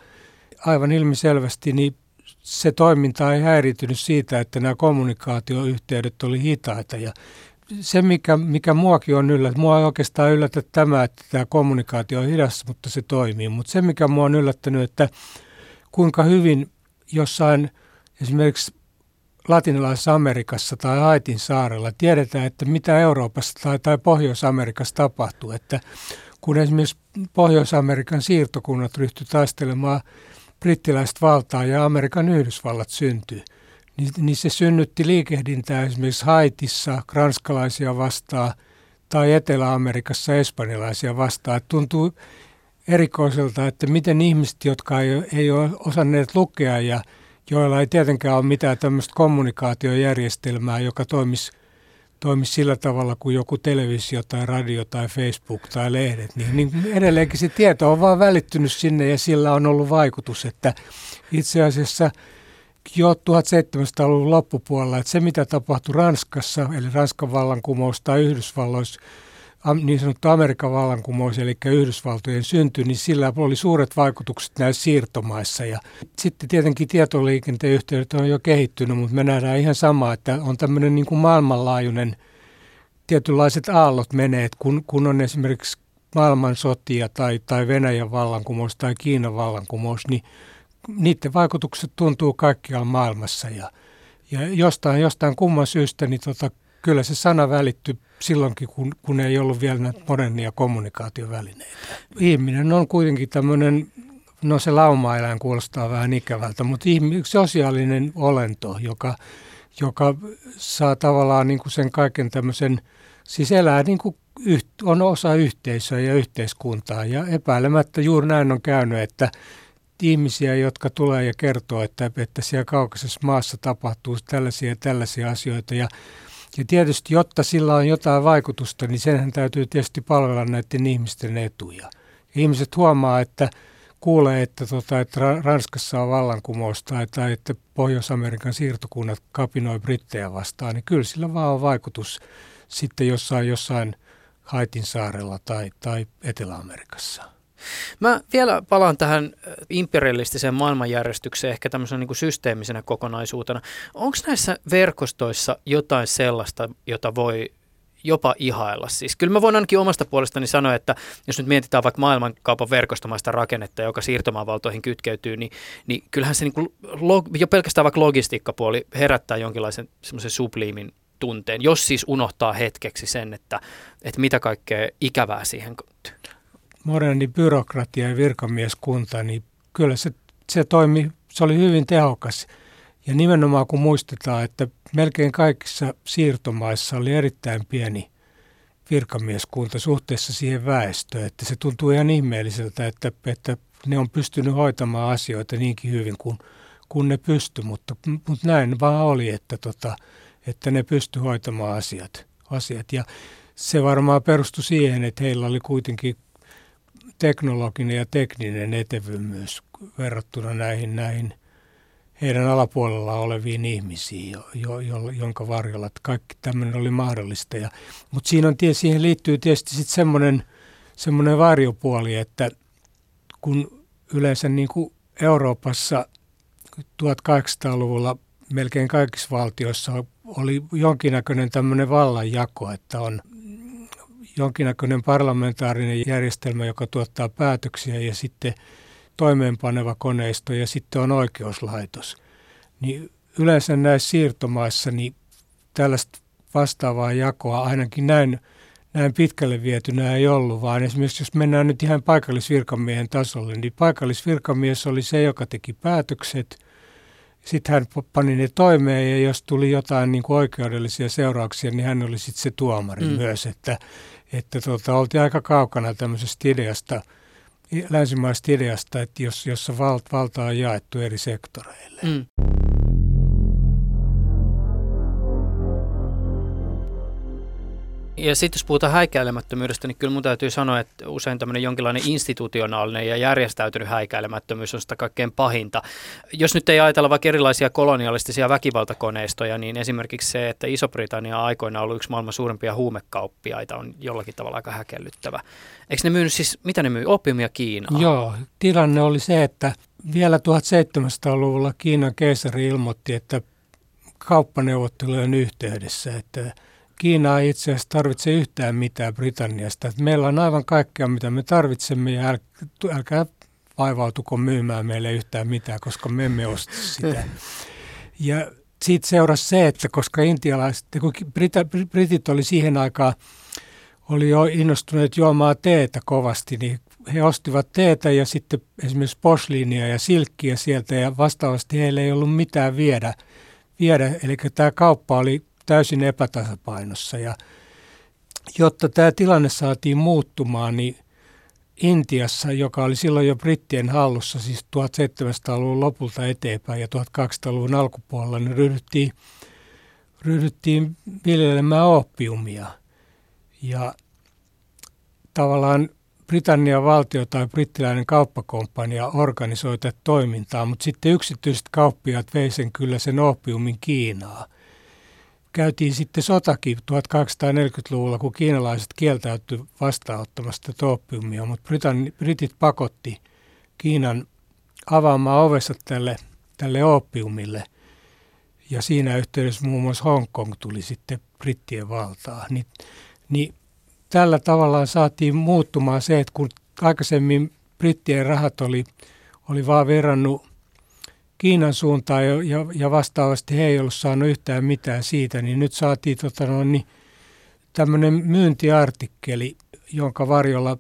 aivan ilmiselvästi niin se toiminta ei häiritynyt siitä, että nämä kommunikaatioyhteydet oli hitaita ja se, mikä, mikä muakin on yllättänyt, mua ei oikeastaan yllätä tämä, että tämä kommunikaatio on hidas, mutta se toimii. Mutta se, mikä mua on yllättänyt, että kuinka hyvin jossain esimerkiksi latinalaisessa Amerikassa tai Haitin saarella tiedetään, että mitä Euroopassa tai, tai Pohjois-Amerikassa tapahtuu. Että kun esimerkiksi Pohjois-Amerikan siirtokunnat ryhtyivät taistelemaan brittiläistä valtaa ja Amerikan Yhdysvallat syntyi, niin, niin se synnytti liikehdintää esimerkiksi Haitissa ranskalaisia vastaan tai Etelä-Amerikassa espanjalaisia vastaan. Tuntuu erikoiselta, että miten ihmiset, jotka ei, ei ole osanneet lukea ja joilla ei tietenkään ole mitään tämmöistä kommunikaatiojärjestelmää, joka toimisi toimisi sillä tavalla kuin joku televisio tai radio tai Facebook tai lehdet, niin, niin edelleenkin se tieto on vaan välittynyt sinne ja sillä on ollut vaikutus, että itse asiassa jo 1700-luvun loppupuolella, että se mitä tapahtui Ranskassa, eli Ranskan vallankumous tai Yhdysvalloissa, niin sanottu Amerikan vallankumous, eli Yhdysvaltojen synty, niin sillä oli suuret vaikutukset näissä siirtomaissa. Ja sitten tietenkin tietoliikenteen yhteydet on jo kehittynyt, mutta me nähdään ihan sama, että on tämmöinen niin kuin maailmanlaajuinen tietynlaiset aallot menee, kun, kun on esimerkiksi maailmansotia tai, tai Venäjän vallankumous tai Kiinan vallankumous, niin niiden vaikutukset tuntuu kaikkialla maailmassa. Ja, ja jostain, jostain kumman syystä niin tota, kyllä se sana välittyi silloinkin, kun, kun ei ollut vielä näitä modernia kommunikaatiovälineitä. Ihminen on kuitenkin tämmöinen, no se lauma kuulostaa vähän ikävältä, mutta ihminen, sosiaalinen olento, joka, joka saa tavallaan niin kuin sen kaiken tämmöisen, siis elää niin kuin on osa yhteisöä ja yhteiskuntaa. Ja epäilemättä juuri näin on käynyt, että ihmisiä, jotka tulee ja kertoo, että, että siellä kaukaisessa maassa tapahtuu tällaisia ja tällaisia asioita. Ja ja tietysti, jotta sillä on jotain vaikutusta, niin senhän täytyy tietysti palvella näiden ihmisten etuja. Ja ihmiset huomaa, että kuulee, että, tota, että Ranskassa on vallankumous tai, tai että Pohjois-Amerikan siirtokunnat kapinoi brittejä vastaan, niin kyllä sillä vaan on vaikutus sitten jossain, jossain Haitin saarella tai, tai Etelä-Amerikassa. Mä vielä palaan tähän äh, imperialistiseen maailmanjärjestykseen ehkä tämmöisenä niin kuin systeemisenä kokonaisuutena. Onko näissä verkostoissa jotain sellaista, jota voi jopa ihailla. Siis kyllä mä voin ainakin omasta puolestani sanoa, että jos nyt mietitään vaikka maailmankaupan verkostomaista rakennetta, joka siirtomaavaltoihin kytkeytyy, niin, niin kyllähän se niin kuin log, jo pelkästään vaikka logistiikkapuoli herättää jonkinlaisen semmoisen subliimin tunteen, jos siis unohtaa hetkeksi sen, että, että mitä kaikkea ikävää siihen moderni byrokratia ja virkamieskunta, niin kyllä se, se toimi, se oli hyvin tehokas. Ja nimenomaan kun muistetaan, että melkein kaikissa siirtomaissa oli erittäin pieni virkamieskunta suhteessa siihen väestöön, että se tuntuu ihan ihmeelliseltä, että, että ne on pystynyt hoitamaan asioita niinkin hyvin kuin kun ne pysty, mutta, mutta näin vaan oli, että, tota, että ne pysty hoitamaan asiat, asiat. Ja se varmaan perustui siihen, että heillä oli kuitenkin teknologinen ja tekninen etevymys verrattuna näihin, näihin heidän alapuolella oleviin ihmisiin, jo, jo, jo, jonka varjolla kaikki tämmöinen oli mahdollista. Ja, mutta siinä on, siihen liittyy tietysti sitten semmoinen, semmoinen varjopuoli, että kun yleensä niin kuin Euroopassa 1800-luvulla melkein kaikissa valtioissa oli jonkinnäköinen tämmöinen vallanjako, että on jonkinnäköinen parlamentaarinen järjestelmä, joka tuottaa päätöksiä ja sitten toimeenpaneva koneisto ja sitten on oikeuslaitos. Niin yleensä näissä siirtomaissa niin tällaista vastaavaa jakoa ainakin näin, näin pitkälle vietynä ei ollut, vaan esimerkiksi jos mennään nyt ihan paikallisvirkamiehen tasolle, niin paikallisvirkamies oli se, joka teki päätökset. Sitten hän pani ne toimeen ja jos tuli jotain niin kuin oikeudellisia seurauksia, niin hän oli sitten se tuomari mm. myös. Että, että tota, oltiin aika kaukana tämmöisestä ideasta, länsimaisesta ideasta, että jos, jossa valt, valta on jaettu eri sektoreille. Mm. Ja sitten jos puhutaan häikäilemättömyydestä, niin kyllä mun täytyy sanoa, että usein tämmöinen jonkinlainen institutionaalinen ja järjestäytynyt häikäilemättömyys on sitä kaikkein pahinta. Jos nyt ei ajatella vaikka erilaisia kolonialistisia väkivaltakoneistoja, niin esimerkiksi se, että Iso-Britannia aikoina ollut yksi maailman suurimpia huumekauppiaita, on jollakin tavalla aika häkellyttävä. Eikö ne myynyt siis, mitä ne myy, opiumia Kiinaan? Joo, tilanne oli se, että vielä 1700-luvulla Kiinan keisari ilmoitti, että kauppaneuvottelujen yhteydessä, että Kiina ei itse asiassa tarvitse yhtään mitään Britanniasta. Että meillä on aivan kaikkea, mitä me tarvitsemme ja älkää vaivautuko myymään meille yhtään mitään, koska me emme osta sitä. *laughs* Ja siitä seurasi se, että koska intialaiset, kun Brita, Britit oli siihen aikaan, oli jo innostuneet juomaan teetä kovasti, niin he ostivat teetä ja sitten esimerkiksi posliinia ja silkkiä sieltä ja vastaavasti heillä ei ollut mitään viedä – viedä. Eli tämä kauppa oli täysin epätasapainossa ja jotta tämä tilanne saatiin muuttumaan, niin Intiassa, joka oli silloin jo brittien hallussa, siis 1700-luvun lopulta eteenpäin ja 1200-luvun alkupuolella, niin ryhdyttiin, ryhdyttiin viljelemään oppiumia. Ja tavallaan Britannian valtio tai brittiläinen kauppakomppania organisoi tätä toimintaa, mutta sitten yksityiset kauppiaat vei sen kyllä sen oppiumin Kiinaa. Käytiin sitten sotakin 1840-luvulla, kun kiinalaiset kieltäytyi vastaanottamasta oppiumia, mutta Britanni, britit pakotti Kiinan avaamaan ovensa tälle, tälle oppiumille. Ja siinä yhteydessä muun muassa Hongkong tuli sitten brittien valtaa. Ni, niin tällä tavallaan saatiin muuttumaan se, että kun aikaisemmin brittien rahat oli, oli vaan verrannut Kiinan suuntaan ja, ja, ja vastaavasti he ei ollut saanut yhtään mitään siitä, niin nyt saatiin tota, no, niin, tämmöinen myyntiartikkeli, jonka varjolla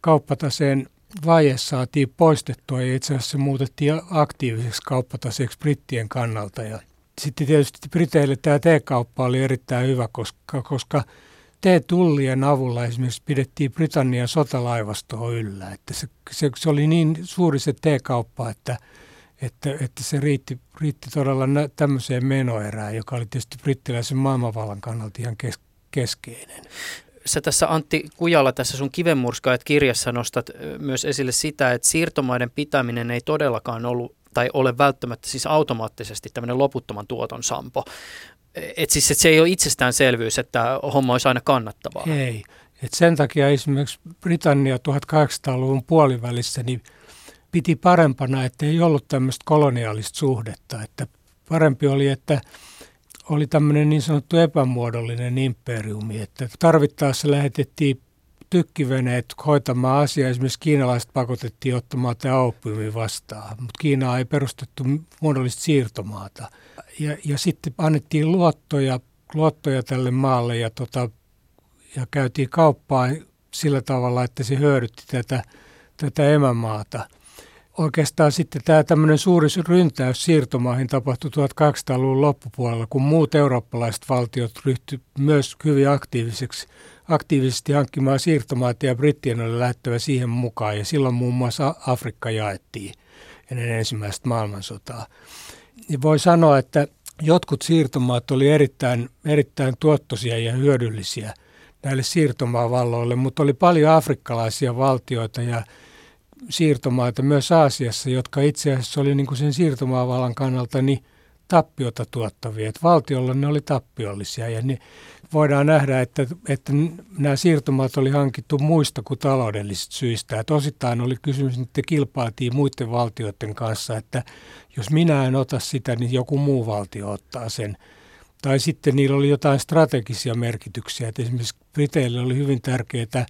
kauppataseen vaje saatiin poistettua ja itse asiassa se muutettiin aktiiviseksi kauppataseeksi brittien kannalta. Ja sitten tietysti Briteille tämä T-kauppa oli erittäin hyvä, koska, koska T-tullien avulla esimerkiksi pidettiin Britannian sotalaivastoa yllä. Että se, se, se oli niin suuri se T-kauppa, että, että, että se riitti, riitti todella nä, tämmöiseen menoerään, joka oli tietysti brittiläisen maailmanvallan kannalta ihan kes, keskeinen. Sä tässä Antti Kujalla tässä sun kivenmurskaajat kirjassa nostat myös esille sitä, että siirtomaiden pitäminen ei todellakaan ollut tai ole välttämättä siis automaattisesti tämmöinen loputtoman tuoton sampo, et siis, et se ei ole itsestäänselvyys, että homma olisi aina kannattavaa. Ei. Et sen takia esimerkiksi Britannia 1800-luvun puolivälissä niin piti parempana, että ei ollut tämmöistä koloniaalista suhdetta. Että parempi oli, että oli tämmöinen niin sanottu epämuodollinen imperiumi, että tarvittaessa lähetettiin tykkiveneet hoitamaan asiaa. Esimerkiksi kiinalaiset pakotettiin ottamaan tämä oppiumi vastaan, mutta Kiinaa ei perustettu muodollista siirtomaata – ja, ja sitten annettiin luottoja, luottoja tälle maalle ja, tota, ja käytiin kauppaa sillä tavalla, että se hyödytti tätä, tätä emämaata. Oikeastaan sitten tämä tämmöinen suuri ryntäys siirtomaihin tapahtui 1200-luvun loppupuolella, kun muut eurooppalaiset valtiot ryhtyivät myös hyvin aktiiviseksi, aktiivisesti hankkimaan siirtomaata ja brittien oli lähdettävä siihen mukaan. Ja silloin muun muassa Afrikka jaettiin ennen ensimmäistä maailmansotaa niin voi sanoa, että jotkut siirtomaat oli erittäin, erittäin tuottoisia ja hyödyllisiä näille siirtomaavalloille, mutta oli paljon afrikkalaisia valtioita ja siirtomaita myös Aasiassa, jotka itse asiassa oli niin kuin sen siirtomaavallan kannalta niin tappiota tuottavia. Että valtiolla ne oli tappiollisia ja ne, voidaan nähdä, että, että nämä siirtomaat oli hankittu muista kuin taloudellisista syistä. Että osittain oli kysymys, että kilpailtiin muiden valtioiden kanssa, että jos minä en ota sitä, niin joku muu valtio ottaa sen. Tai sitten niillä oli jotain strategisia merkityksiä. Että esimerkiksi Briteille oli hyvin tärkeää,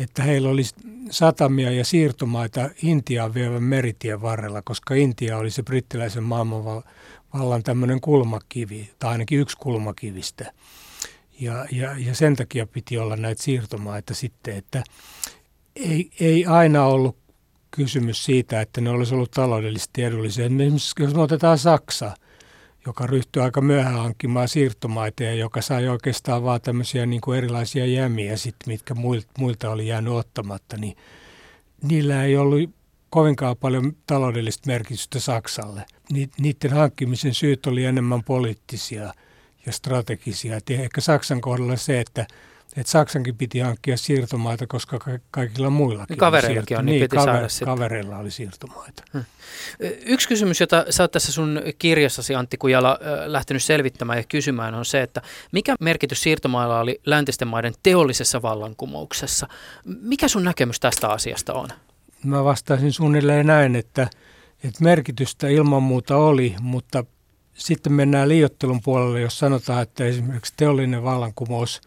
että heillä oli satamia ja siirtomaita Intiaan vievän meritien varrella, koska Intia oli se brittiläisen maailmanvallan tämmöinen kulmakivi, tai ainakin yksi kulmakivistä. Ja, ja, ja sen takia piti olla näitä siirtomaita sitten, että ei, ei aina ollut kysymys siitä, että ne olisi ollut taloudellisesti edullisia. Esimerkiksi jos me otetaan Saksa, joka ryhtyi aika myöhään hankkimaan siirtomaita ja joka sai oikeastaan vaan tämmöisiä niin kuin erilaisia jämiä, sit, mitkä muilta oli jäänyt ottamatta, niin niillä ei ollut kovinkaan paljon taloudellista merkitystä Saksalle. Niiden hankkimisen syyt oli enemmän poliittisia – ja strategisia. Et ehkä Saksan kohdalla se, että että Saksankin piti hankkia siirtomaita, koska kaikilla muillakin Kavereillakin on, niin, niin piti kaver, saada sitten. kavereilla oli siirtomaita. Hmm. Yksi kysymys, jota sä oot tässä sun kirjassasi Antti Kujala lähtenyt selvittämään ja kysymään on se, että mikä merkitys siirtomailla oli läntisten maiden teollisessa vallankumouksessa? Mikä sun näkemys tästä asiasta on? Mä vastaisin suunnilleen näin, että, että merkitystä ilman muuta oli, mutta sitten mennään liiottelun puolelle, jos sanotaan, että esimerkiksi teollinen vallankumous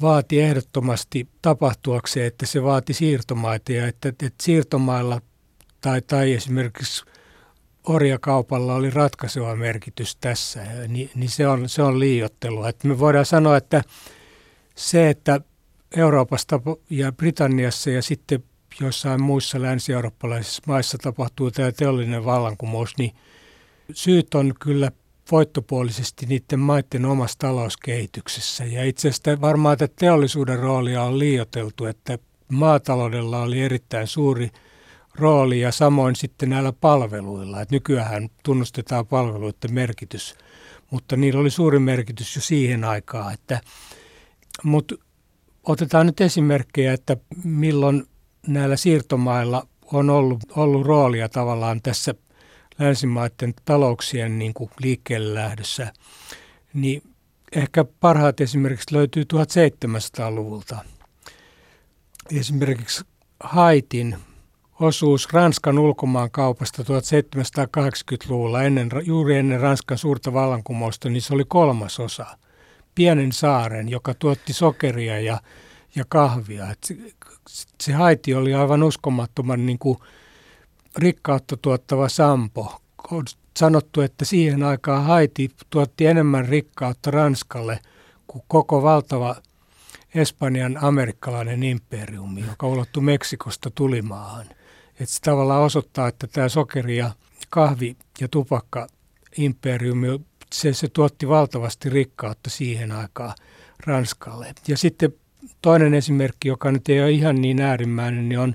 vaati ehdottomasti tapahtuakseen, että se vaati siirtomaita ja että, että siirtomailla tai, tai esimerkiksi orjakaupalla oli ratkaiseva merkitys tässä, niin, niin se, on, se on liiottelua. Että me voidaan sanoa, että se, että Euroopasta ja Britanniassa ja sitten joissain muissa länsi-eurooppalaisissa maissa tapahtuu tämä teollinen vallankumous, niin – syyt on kyllä voittopuolisesti niiden maiden omassa talouskehityksessä. Ja itse asiassa varmaan että teollisuuden roolia on liioteltu, että maataloudella oli erittäin suuri rooli ja samoin sitten näillä palveluilla. Et nykyään tunnustetaan palveluiden merkitys, mutta niillä oli suuri merkitys jo siihen aikaan. Että, mutta otetaan nyt esimerkkejä, että milloin näillä siirtomailla on ollut, ollut roolia tavallaan tässä länsimaiden talouksien niin kuin liikkeelle lähdössä, niin ehkä parhaat esimerkiksi löytyy 1700-luvulta. Esimerkiksi Haitin osuus Ranskan ulkomaankaupasta 1780-luvulla, ennen, juuri ennen Ranskan suurta vallankumousta, niin se oli kolmas osa. Pienen saaren, joka tuotti sokeria ja, ja kahvia. Et se, se Haiti oli aivan uskomattoman niin kuin, rikkautta tuottava sampo. On sanottu, että siihen aikaan Haiti tuotti enemmän rikkautta Ranskalle kuin koko valtava Espanjan amerikkalainen imperiumi, joka ulottui Meksikosta tulimaahan. Että se tavallaan osoittaa, että tämä sokeri ja kahvi ja tupakka imperiumi, se, se tuotti valtavasti rikkautta siihen aikaan Ranskalle. Ja sitten toinen esimerkki, joka nyt ei ole ihan niin äärimmäinen, niin on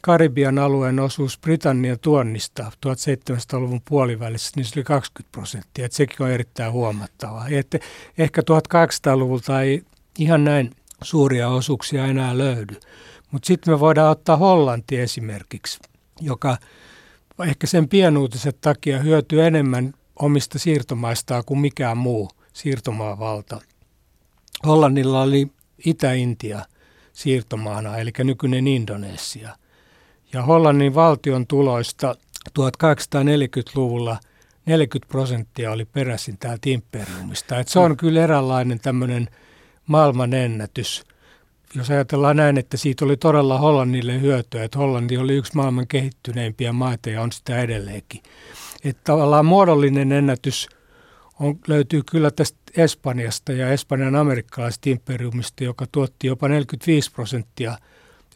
Karibian alueen osuus Britannian tuonnista 1700-luvun puolivälissä, niin se oli 20 prosenttia. Että sekin on erittäin huomattavaa. Että ehkä 1800-luvulta ei ihan näin suuria osuuksia enää löydy. Mutta sitten me voidaan ottaa Hollanti esimerkiksi, joka ehkä sen pienuutiset takia hyötyy enemmän omista siirtomaistaan kuin mikään muu siirtomaavalta. Hollannilla oli Itä-Intia siirtomaana, eli nykyinen Indonesia. Ja Hollannin valtion tuloista 1840-luvulla 40 prosenttia oli peräisin täältä imperiumista. Et se on kyllä eräänlainen tämmöinen maailman ennätys. Jos ajatellaan näin, että siitä oli todella Hollannille hyötyä, että Hollanti oli yksi maailman kehittyneimpiä maita ja on sitä edelleenkin. Että tavallaan muodollinen ennätys on, löytyy kyllä tästä Espanjasta ja Espanjan amerikkalaisesta imperiumista, joka tuotti jopa 45 prosenttia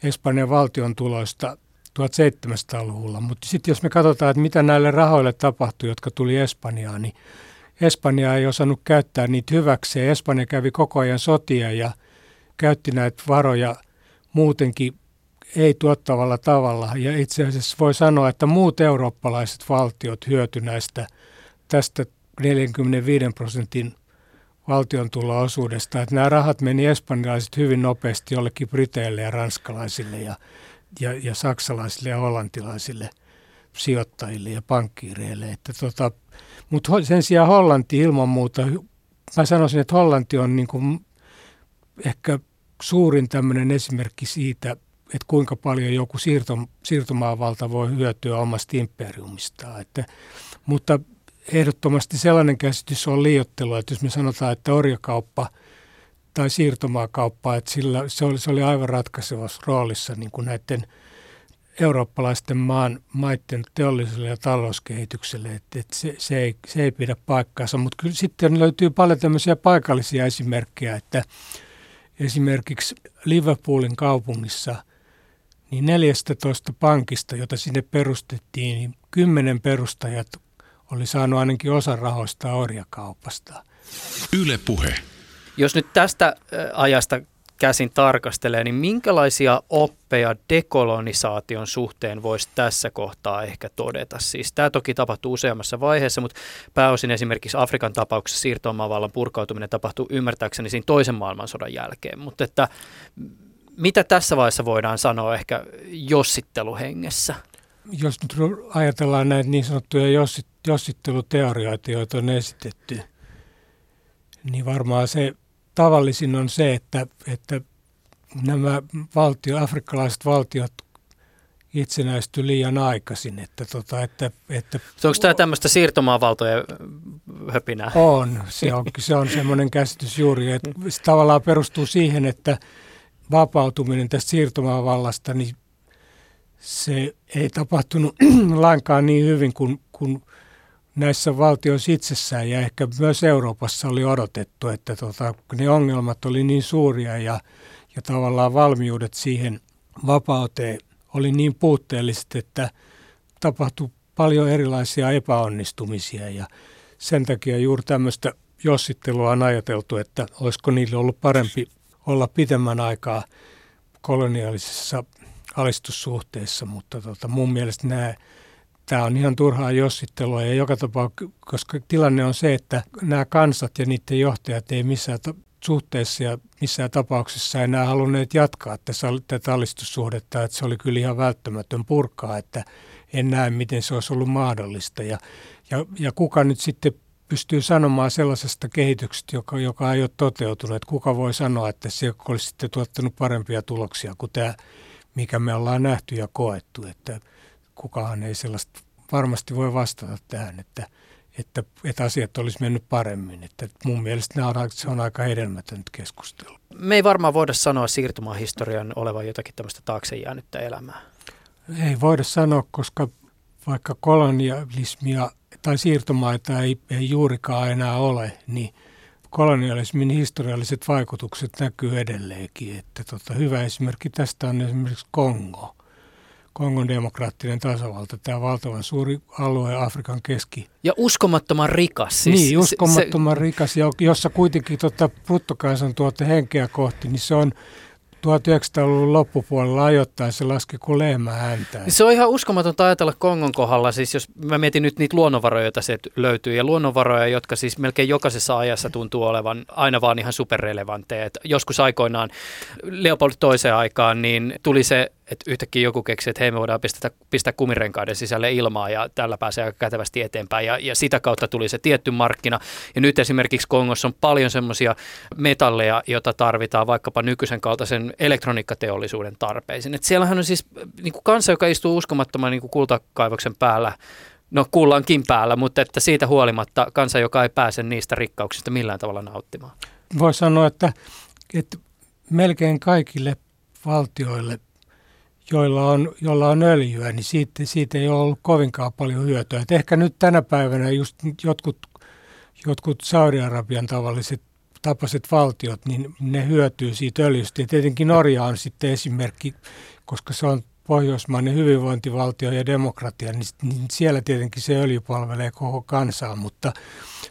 Espanjan valtion tuloista 1700-luvulla. Mutta sitten jos me katsotaan, että mitä näille rahoille tapahtui, jotka tuli Espanjaan, niin Espanja ei osannut käyttää niitä hyväkseen. Espanja kävi koko ajan sotia ja käytti näitä varoja muutenkin ei tuottavalla tavalla. Ja itse asiassa voi sanoa, että muut eurooppalaiset valtiot hyöty näistä tästä 45 prosentin valtion osuudesta. Että nämä rahat meni espanjalaiset hyvin nopeasti jollekin briteille ja ranskalaisille ja ja, ja saksalaisille ja hollantilaisille sijoittajille ja pankkiireille. Että tota, mutta sen sijaan Hollanti ilman muuta, mä sanoisin, että Hollanti on niin kuin ehkä suurin tämmöinen esimerkki siitä, että kuinka paljon joku siirto, siirtomaavalta voi hyötyä omasta imperiumistaan. Että, mutta ehdottomasti sellainen käsitys on liiottelu, että jos me sanotaan, että orjakauppa – tai siirtomaakauppaa, että sillä, se, oli, se oli aivan ratkaisevassa roolissa niin kuin näiden eurooppalaisten maan, maiden teolliselle ja talouskehitykselle, että, että se, se, ei, se ei pidä paikkaansa. Mutta kyllä sitten löytyy paljon tämmöisiä paikallisia esimerkkejä, että esimerkiksi Liverpoolin kaupungissa niin 14 pankista, jota sinne perustettiin, niin kymmenen perustajat oli saanut ainakin osa rahoista orjakaupasta. Yle puhe. Jos nyt tästä ajasta käsin tarkastelee, niin minkälaisia oppeja dekolonisaation suhteen voisi tässä kohtaa ehkä todeta? Siis tämä toki tapahtuu useammassa vaiheessa, mutta pääosin esimerkiksi Afrikan tapauksessa siirtomaavallan purkautuminen tapahtuu ymmärtääkseni siinä toisen maailmansodan jälkeen. Mutta että mitä tässä vaiheessa voidaan sanoa ehkä jossitteluhengessä? Jos nyt ajatellaan näitä niin sanottuja jossitteluteorioita, joita on esitetty, niin varmaan se tavallisin on se, että, että nämä valtio, afrikkalaiset valtiot itsenäisty liian aikaisin. Että, tota, että, että, Onko tämä tämmöistä siirtomaavaltojen höpinää? On. Se on, se on semmoinen käsitys juuri, että se tavallaan perustuu siihen, että vapautuminen tästä siirtomaavallasta, niin se ei tapahtunut *clears throat* lainkaan niin hyvin kuin, kuin näissä valtioissa itsessään ja ehkä myös Euroopassa oli odotettu, että tota, ne ongelmat oli niin suuria ja, ja tavallaan valmiudet siihen vapauteen oli niin puutteelliset, että tapahtui paljon erilaisia epäonnistumisia ja sen takia juuri tämmöistä jossittelua on ajateltu, että olisiko niille ollut parempi olla pitemmän aikaa koloniaalisessa alistussuhteessa, mutta tota, mun mielestä nämä tämä on ihan turhaa jossittelua ja joka tapauksessa, koska tilanne on se, että nämä kansat ja niiden johtajat ei missään suhteessa ja missään tapauksessa enää halunneet jatkaa tätä alistussuhdetta, että se oli kyllä ihan välttämätön purkaa, että en näe, miten se olisi ollut mahdollista. Ja, ja, ja kuka nyt sitten pystyy sanomaan sellaisesta kehityksestä, joka, joka ei ole toteutunut, että kuka voi sanoa, että se olisi sitten tuottanut parempia tuloksia kuin tämä, mikä me ollaan nähty ja koettu, että kukaan ei sellaista varmasti voi vastata tähän, että, että, että asiat olisi mennyt paremmin. Että mun mielestä nämä on, se on aika hedelmätöntä keskustelu. Me ei varmaan voida sanoa siirtymähistorian olevan jotakin tämmöistä taakse jäänyttä elämää. Ei voida sanoa, koska vaikka kolonialismia tai siirtomaita ei, ei juurikaan enää ole, niin kolonialismin historialliset vaikutukset näkyy edelleenkin. Että tota, hyvä esimerkki tästä on esimerkiksi Kongo. Kongon demokraattinen tasavalta, tämä valtavan suuri alue Afrikan keski. Ja uskomattoman rikas. Siis niin, uskomattoman se, rikas, jossa kuitenkin tota bruttokansantuote henkeä kohti, niin se on 1900-luvun loppupuolella ajoittain se laski kuin lehmä häntä. Se on ihan uskomatonta ajatella Kongon kohdalla, siis jos mä mietin nyt niitä luonnonvaroja, joita se löytyy, ja luonnonvaroja, jotka siis melkein jokaisessa ajassa tuntuu olevan aina vaan ihan superrelevantteja. Et joskus aikoinaan Leopold toiseen aikaan, niin tuli se että yhtäkkiä joku keksi, että hei me voidaan pistää, pistää kumirenkaiden sisälle ilmaa ja tällä pääsee aika kätevästi eteenpäin ja, ja sitä kautta tuli se tietty markkina. Ja nyt esimerkiksi Kongossa on paljon semmoisia metalleja, joita tarvitaan vaikkapa nykyisen kaltaisen elektroniikkateollisuuden tarpeisiin. Et siellähän on siis niin kuin kansa, joka istuu uskomattoman niin kuin kultakaivoksen päällä, no kullankin päällä, mutta että siitä huolimatta kansa, joka ei pääse niistä rikkauksista millään tavalla nauttimaan. Voi sanoa, että, että melkein kaikille valtioille joilla on, joilla on öljyä, niin siitä, siitä ei ole ollut kovinkaan paljon hyötyä. Et ehkä nyt tänä päivänä just jotkut, jotkut Saudi-Arabian tavalliset tapaiset valtiot, niin ne hyötyy siitä öljystä. Ja tietenkin Norja on sitten esimerkki, koska se on pohjoismainen hyvinvointivaltio ja demokratia, niin, niin siellä tietenkin se öljy palvelee koko kansaa. Mutta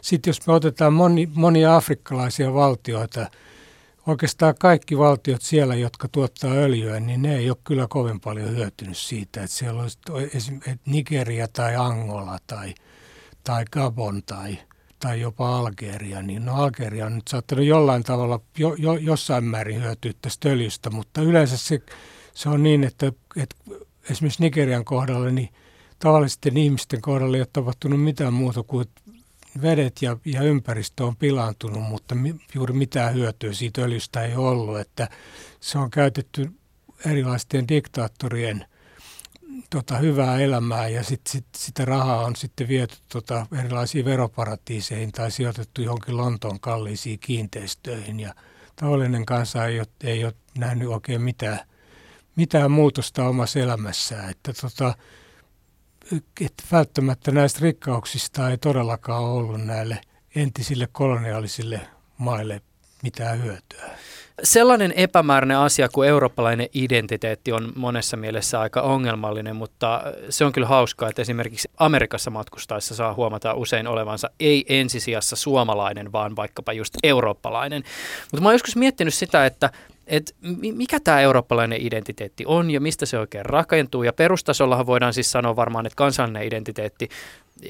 sitten jos me otetaan moni, monia afrikkalaisia valtioita, oikeastaan kaikki valtiot siellä, jotka tuottaa öljyä, niin ne ei ole kyllä kovin paljon hyötynyt siitä, että siellä olisi esimerkiksi Nigeria tai Angola tai, tai Gabon tai, tai jopa Algeria, niin no Algeria on nyt saattanut jollain tavalla jo, jo, jossain määrin hyötyä tästä öljystä, mutta yleensä se, se on niin, että, että esimerkiksi Nigerian kohdalla, niin tavallisten ihmisten kohdalla ei ole tapahtunut mitään muuta kuin, vedet ja, ja ympäristö on pilaantunut, mutta mi, juuri mitään hyötyä siitä öljystä ei ollut. Että se on käytetty erilaisten diktaattorien tota, hyvää elämää ja sit, sit, sitä rahaa on sitten viety tota, erilaisiin veroparatiiseihin tai sijoitettu johonkin Lontoon kalliisiin kiinteistöihin ja tavallinen kansa ei ole, ei ole nähnyt oikein mitään, mitään muutosta omassa elämässään. Että tota, että välttämättä näistä rikkauksista ei todellakaan ollut näille entisille koloniaalisille maille mitään hyötyä. Sellainen epämääräinen asia kuin eurooppalainen identiteetti on monessa mielessä aika ongelmallinen, mutta se on kyllä hauskaa, että esimerkiksi Amerikassa matkustaessa saa huomata usein olevansa ei ensisijassa suomalainen, vaan vaikkapa just eurooppalainen. Mutta mä oon joskus miettinyt sitä, että että mikä tämä eurooppalainen identiteetti on ja mistä se oikein rakentuu. Ja perustasollahan voidaan siis sanoa varmaan, että kansallinen identiteetti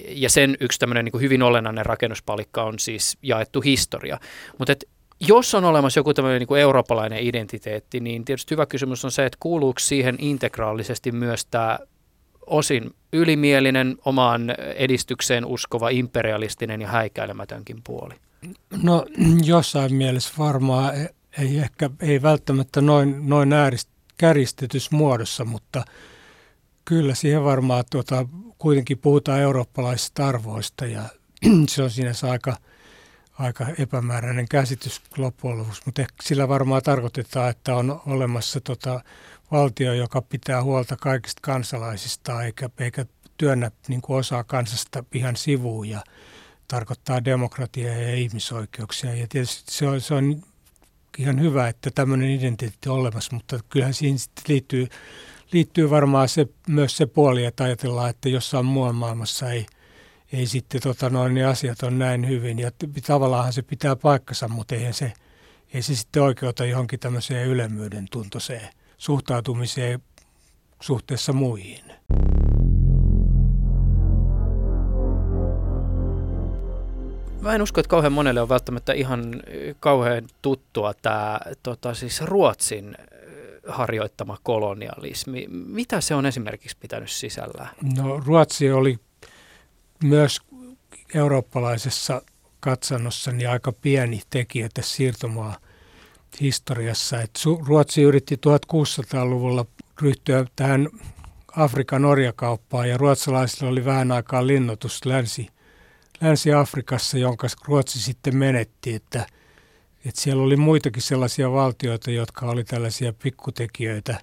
ja sen yksi tämmöinen niin hyvin olennainen rakennuspalikka on siis jaettu historia. Mutta jos on olemassa joku tämmöinen niin eurooppalainen identiteetti, niin tietysti hyvä kysymys on se, että kuuluuko siihen integraalisesti myös tämä osin ylimielinen, omaan edistykseen uskova, imperialistinen ja häikäilemätönkin puoli? No jossain mielessä varmaan ei ehkä, ei välttämättä noin, noin äärist, kärjistetyssä muodossa, mutta kyllä siihen varmaan tuota, kuitenkin puhutaan eurooppalaisista arvoista ja *clears throat* se on siinä aika, aika epämääräinen käsitys loppujen lopuksi, mutta sillä varmaan tarkoitetaan, että on olemassa tota, valtio, joka pitää huolta kaikista kansalaisista eikä, eikä työnnä niin kuin osaa kansasta ihan sivuun ja tarkoittaa demokratiaa ja ihmisoikeuksia. Ja tietysti se on, se on ihan hyvä, että tämmöinen identiteetti on olemassa, mutta kyllähän siihen sitten liittyy, liittyy varmaan se, myös se puoli, että ajatellaan, että jossain muualla maailmassa ei, ei sitten tota noin, niin asiat on näin hyvin. Ja tavallaan se pitää paikkansa, mutta eihän se, ei se sitten oikeuta johonkin tämmöiseen ylemmyyden tuntoiseen suhtautumiseen suhteessa muihin. Mä en usko, että kauhean monelle on välttämättä ihan kauhean tuttua tämä tota, siis Ruotsin harjoittama kolonialismi. Mitä se on esimerkiksi pitänyt sisällään? No Ruotsi oli myös eurooppalaisessa katsannossa niin aika pieni tekijä tässä siirtomaa historiassa. Et Ruotsi yritti 1600-luvulla ryhtyä tähän Afrikan orjakauppaan ja ruotsalaisilla oli vähän aikaa linnoitus länsi, Länsi-Afrikassa, jonka Ruotsi sitten menetti, että, että siellä oli muitakin sellaisia valtioita, jotka oli tällaisia pikkutekijöitä,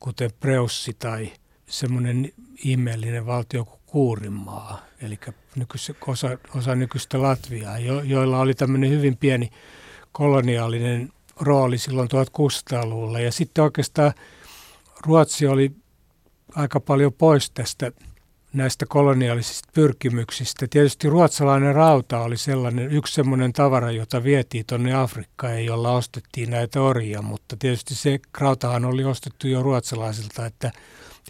kuten Preussi tai semmoinen ihmeellinen valtio kuin Kuurinmaa, eli nykyis, osa, osa nykyistä Latviaa, jo, joilla oli tämmöinen hyvin pieni koloniaalinen rooli silloin 1600-luvulla. Ja sitten oikeastaan Ruotsi oli aika paljon pois tästä näistä koloniaalisista pyrkimyksistä. Tietysti ruotsalainen rauta oli sellainen, yksi semmoinen tavara, jota vietiin tuonne Afrikkaan, jolla ostettiin näitä orjia, mutta tietysti se rautahan oli ostettu jo ruotsalaisilta, että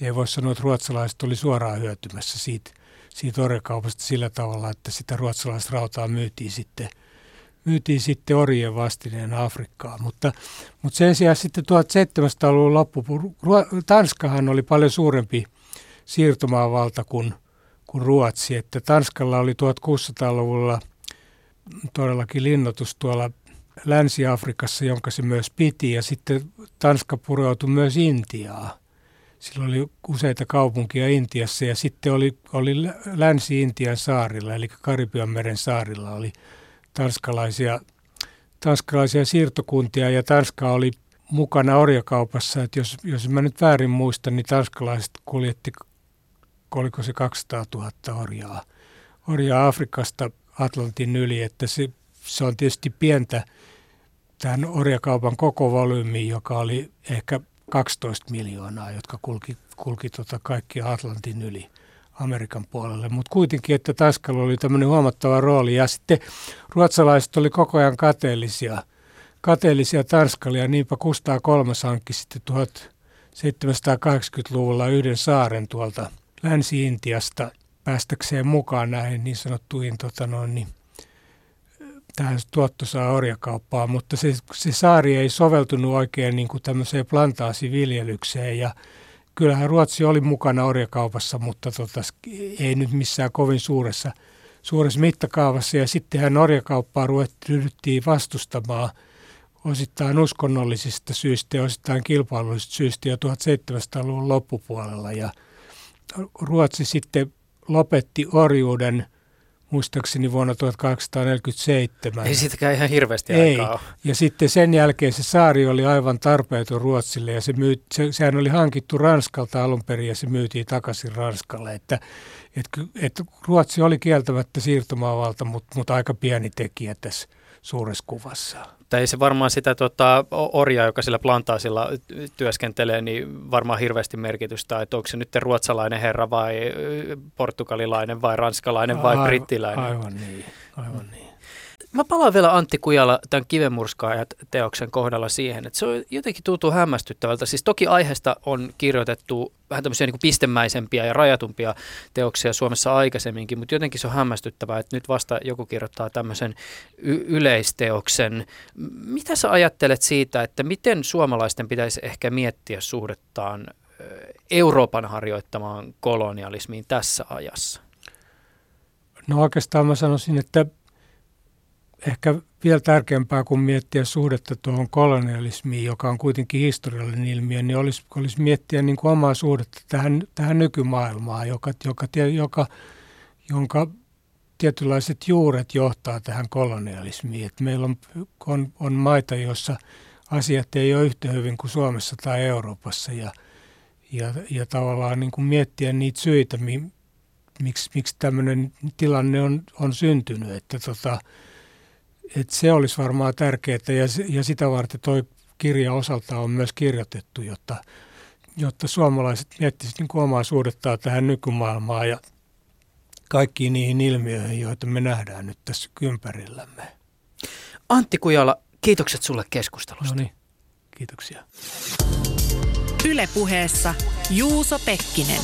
ei voi sanoa, että ruotsalaiset oli suoraan hyötymässä siitä, siitä orjakaupasta sillä tavalla, että sitä ruotsalaista rautaa myytiin sitten, myytiin sitten orjien vastineen Afrikkaan. Mutta, mutta sen sijaan sitten 1700-luvun loppu, Tanskahan oli paljon suurempi siirtomaavalta kuin, kuin Ruotsi. Että Tanskalla oli 1600-luvulla todellakin linnoitus tuolla Länsi-Afrikassa, jonka se myös piti, ja sitten Tanska pureutui myös Intiaa. Silloin oli useita kaupunkia Intiassa ja sitten oli, oli Länsi-Intian saarilla, eli Karibian meren saarilla oli tanskalaisia, tanskalaisia siirtokuntia ja Tanska oli mukana orjakaupassa. Että jos, jos mä nyt väärin muistan, niin tanskalaiset kuljetti oliko se 200 000 orjaa, orjaa Afrikasta Atlantin yli, että se, se on tietysti pientä tämän orjakaupan koko volyymi, joka oli ehkä 12 miljoonaa, jotka kulki, kulki tota kaikkia Atlantin yli Amerikan puolelle. Mutta kuitenkin, että Tanskalla oli tämmöinen huomattava rooli. Ja sitten ruotsalaiset oli koko ajan kateellisia, kateellisia Tanskalle ja niinpä Kustaa kolmas hankki sitten 1780-luvulla yhden saaren tuolta – Länsi-Intiasta päästäkseen mukaan näihin niin sanottuihin tota noin, niin, tähän tuottosaa orjakauppaan, mutta se, se saari ei soveltunut oikein niin kuin tämmöiseen plantaasiviljelykseen. Ja kyllähän Ruotsi oli mukana orjakaupassa, mutta tota, ei nyt missään kovin suuressa, suuressa mittakaavassa. Ja sittenhän orjakauppaa ryhdyttiin vastustamaan osittain uskonnollisista syistä ja osittain kilpailullisista syistä jo 1700-luvun loppupuolella. Ja – Ruotsi sitten lopetti orjuuden muistaakseni vuonna 1847. Ei sitäkään ihan hirveästi Ei. aikaa Ja sitten sen jälkeen se saari oli aivan tarpeeton Ruotsille ja se, myy, se sehän oli hankittu Ranskalta alun perin ja se myytiin takaisin Ranskalle. Että, et, et Ruotsi oli kieltämättä siirtomaavalta, mutta, mutta aika pieni tekijä tässä suuressa kuvassa tai ei se varmaan sitä tota, orjaa, joka sillä plantaasilla työskentelee, niin varmaan hirveästi merkitystä, että onko se nyt ruotsalainen herra vai portugalilainen vai ranskalainen vai aivan, brittiläinen. Aivan niin, aivan niin. Mä palaan vielä Antti Kujala tämän kivenmurskaajat teoksen kohdalla siihen, että se on jotenkin tuntuu hämmästyttävältä. Siis toki aiheesta on kirjoitettu vähän tämmöisiä niin pistemäisempiä ja rajatumpia teoksia Suomessa aikaisemminkin, mutta jotenkin se on hämmästyttävää, että nyt vasta joku kirjoittaa tämmöisen y- yleisteoksen. Mitä sä ajattelet siitä, että miten suomalaisten pitäisi ehkä miettiä suhdettaan Euroopan harjoittamaan kolonialismiin tässä ajassa? No oikeastaan mä sanoisin, että ehkä vielä tärkeämpää kuin miettiä suhdetta tuohon kolonialismiin, joka on kuitenkin historiallinen ilmiö, niin olisi, olisi miettiä niin kuin omaa suhdetta tähän, tähän nykymaailmaan, joka, joka, joka, jonka tietynlaiset juuret johtaa tähän kolonialismiin. Et meillä on, on, on maita, joissa asiat ei ole yhtä hyvin kuin Suomessa tai Euroopassa ja, ja, ja tavallaan niin kuin miettiä niitä syitä, miksi, miksi tämmöinen tilanne on, on syntynyt. Että tota, et se olisi varmaan tärkeää ja, ja sitä varten tuo kirja osalta on myös kirjoitettu, jotta, jotta suomalaiset miettisivät niin omaa suhdettaan tähän nykymaailmaan ja kaikkiin niihin ilmiöihin, joita me nähdään nyt tässä ympärillämme. Antti Kujala, kiitokset sulle keskustelusta. No niin, kiitoksia. Ylepuheessa Juuso Pekkinen.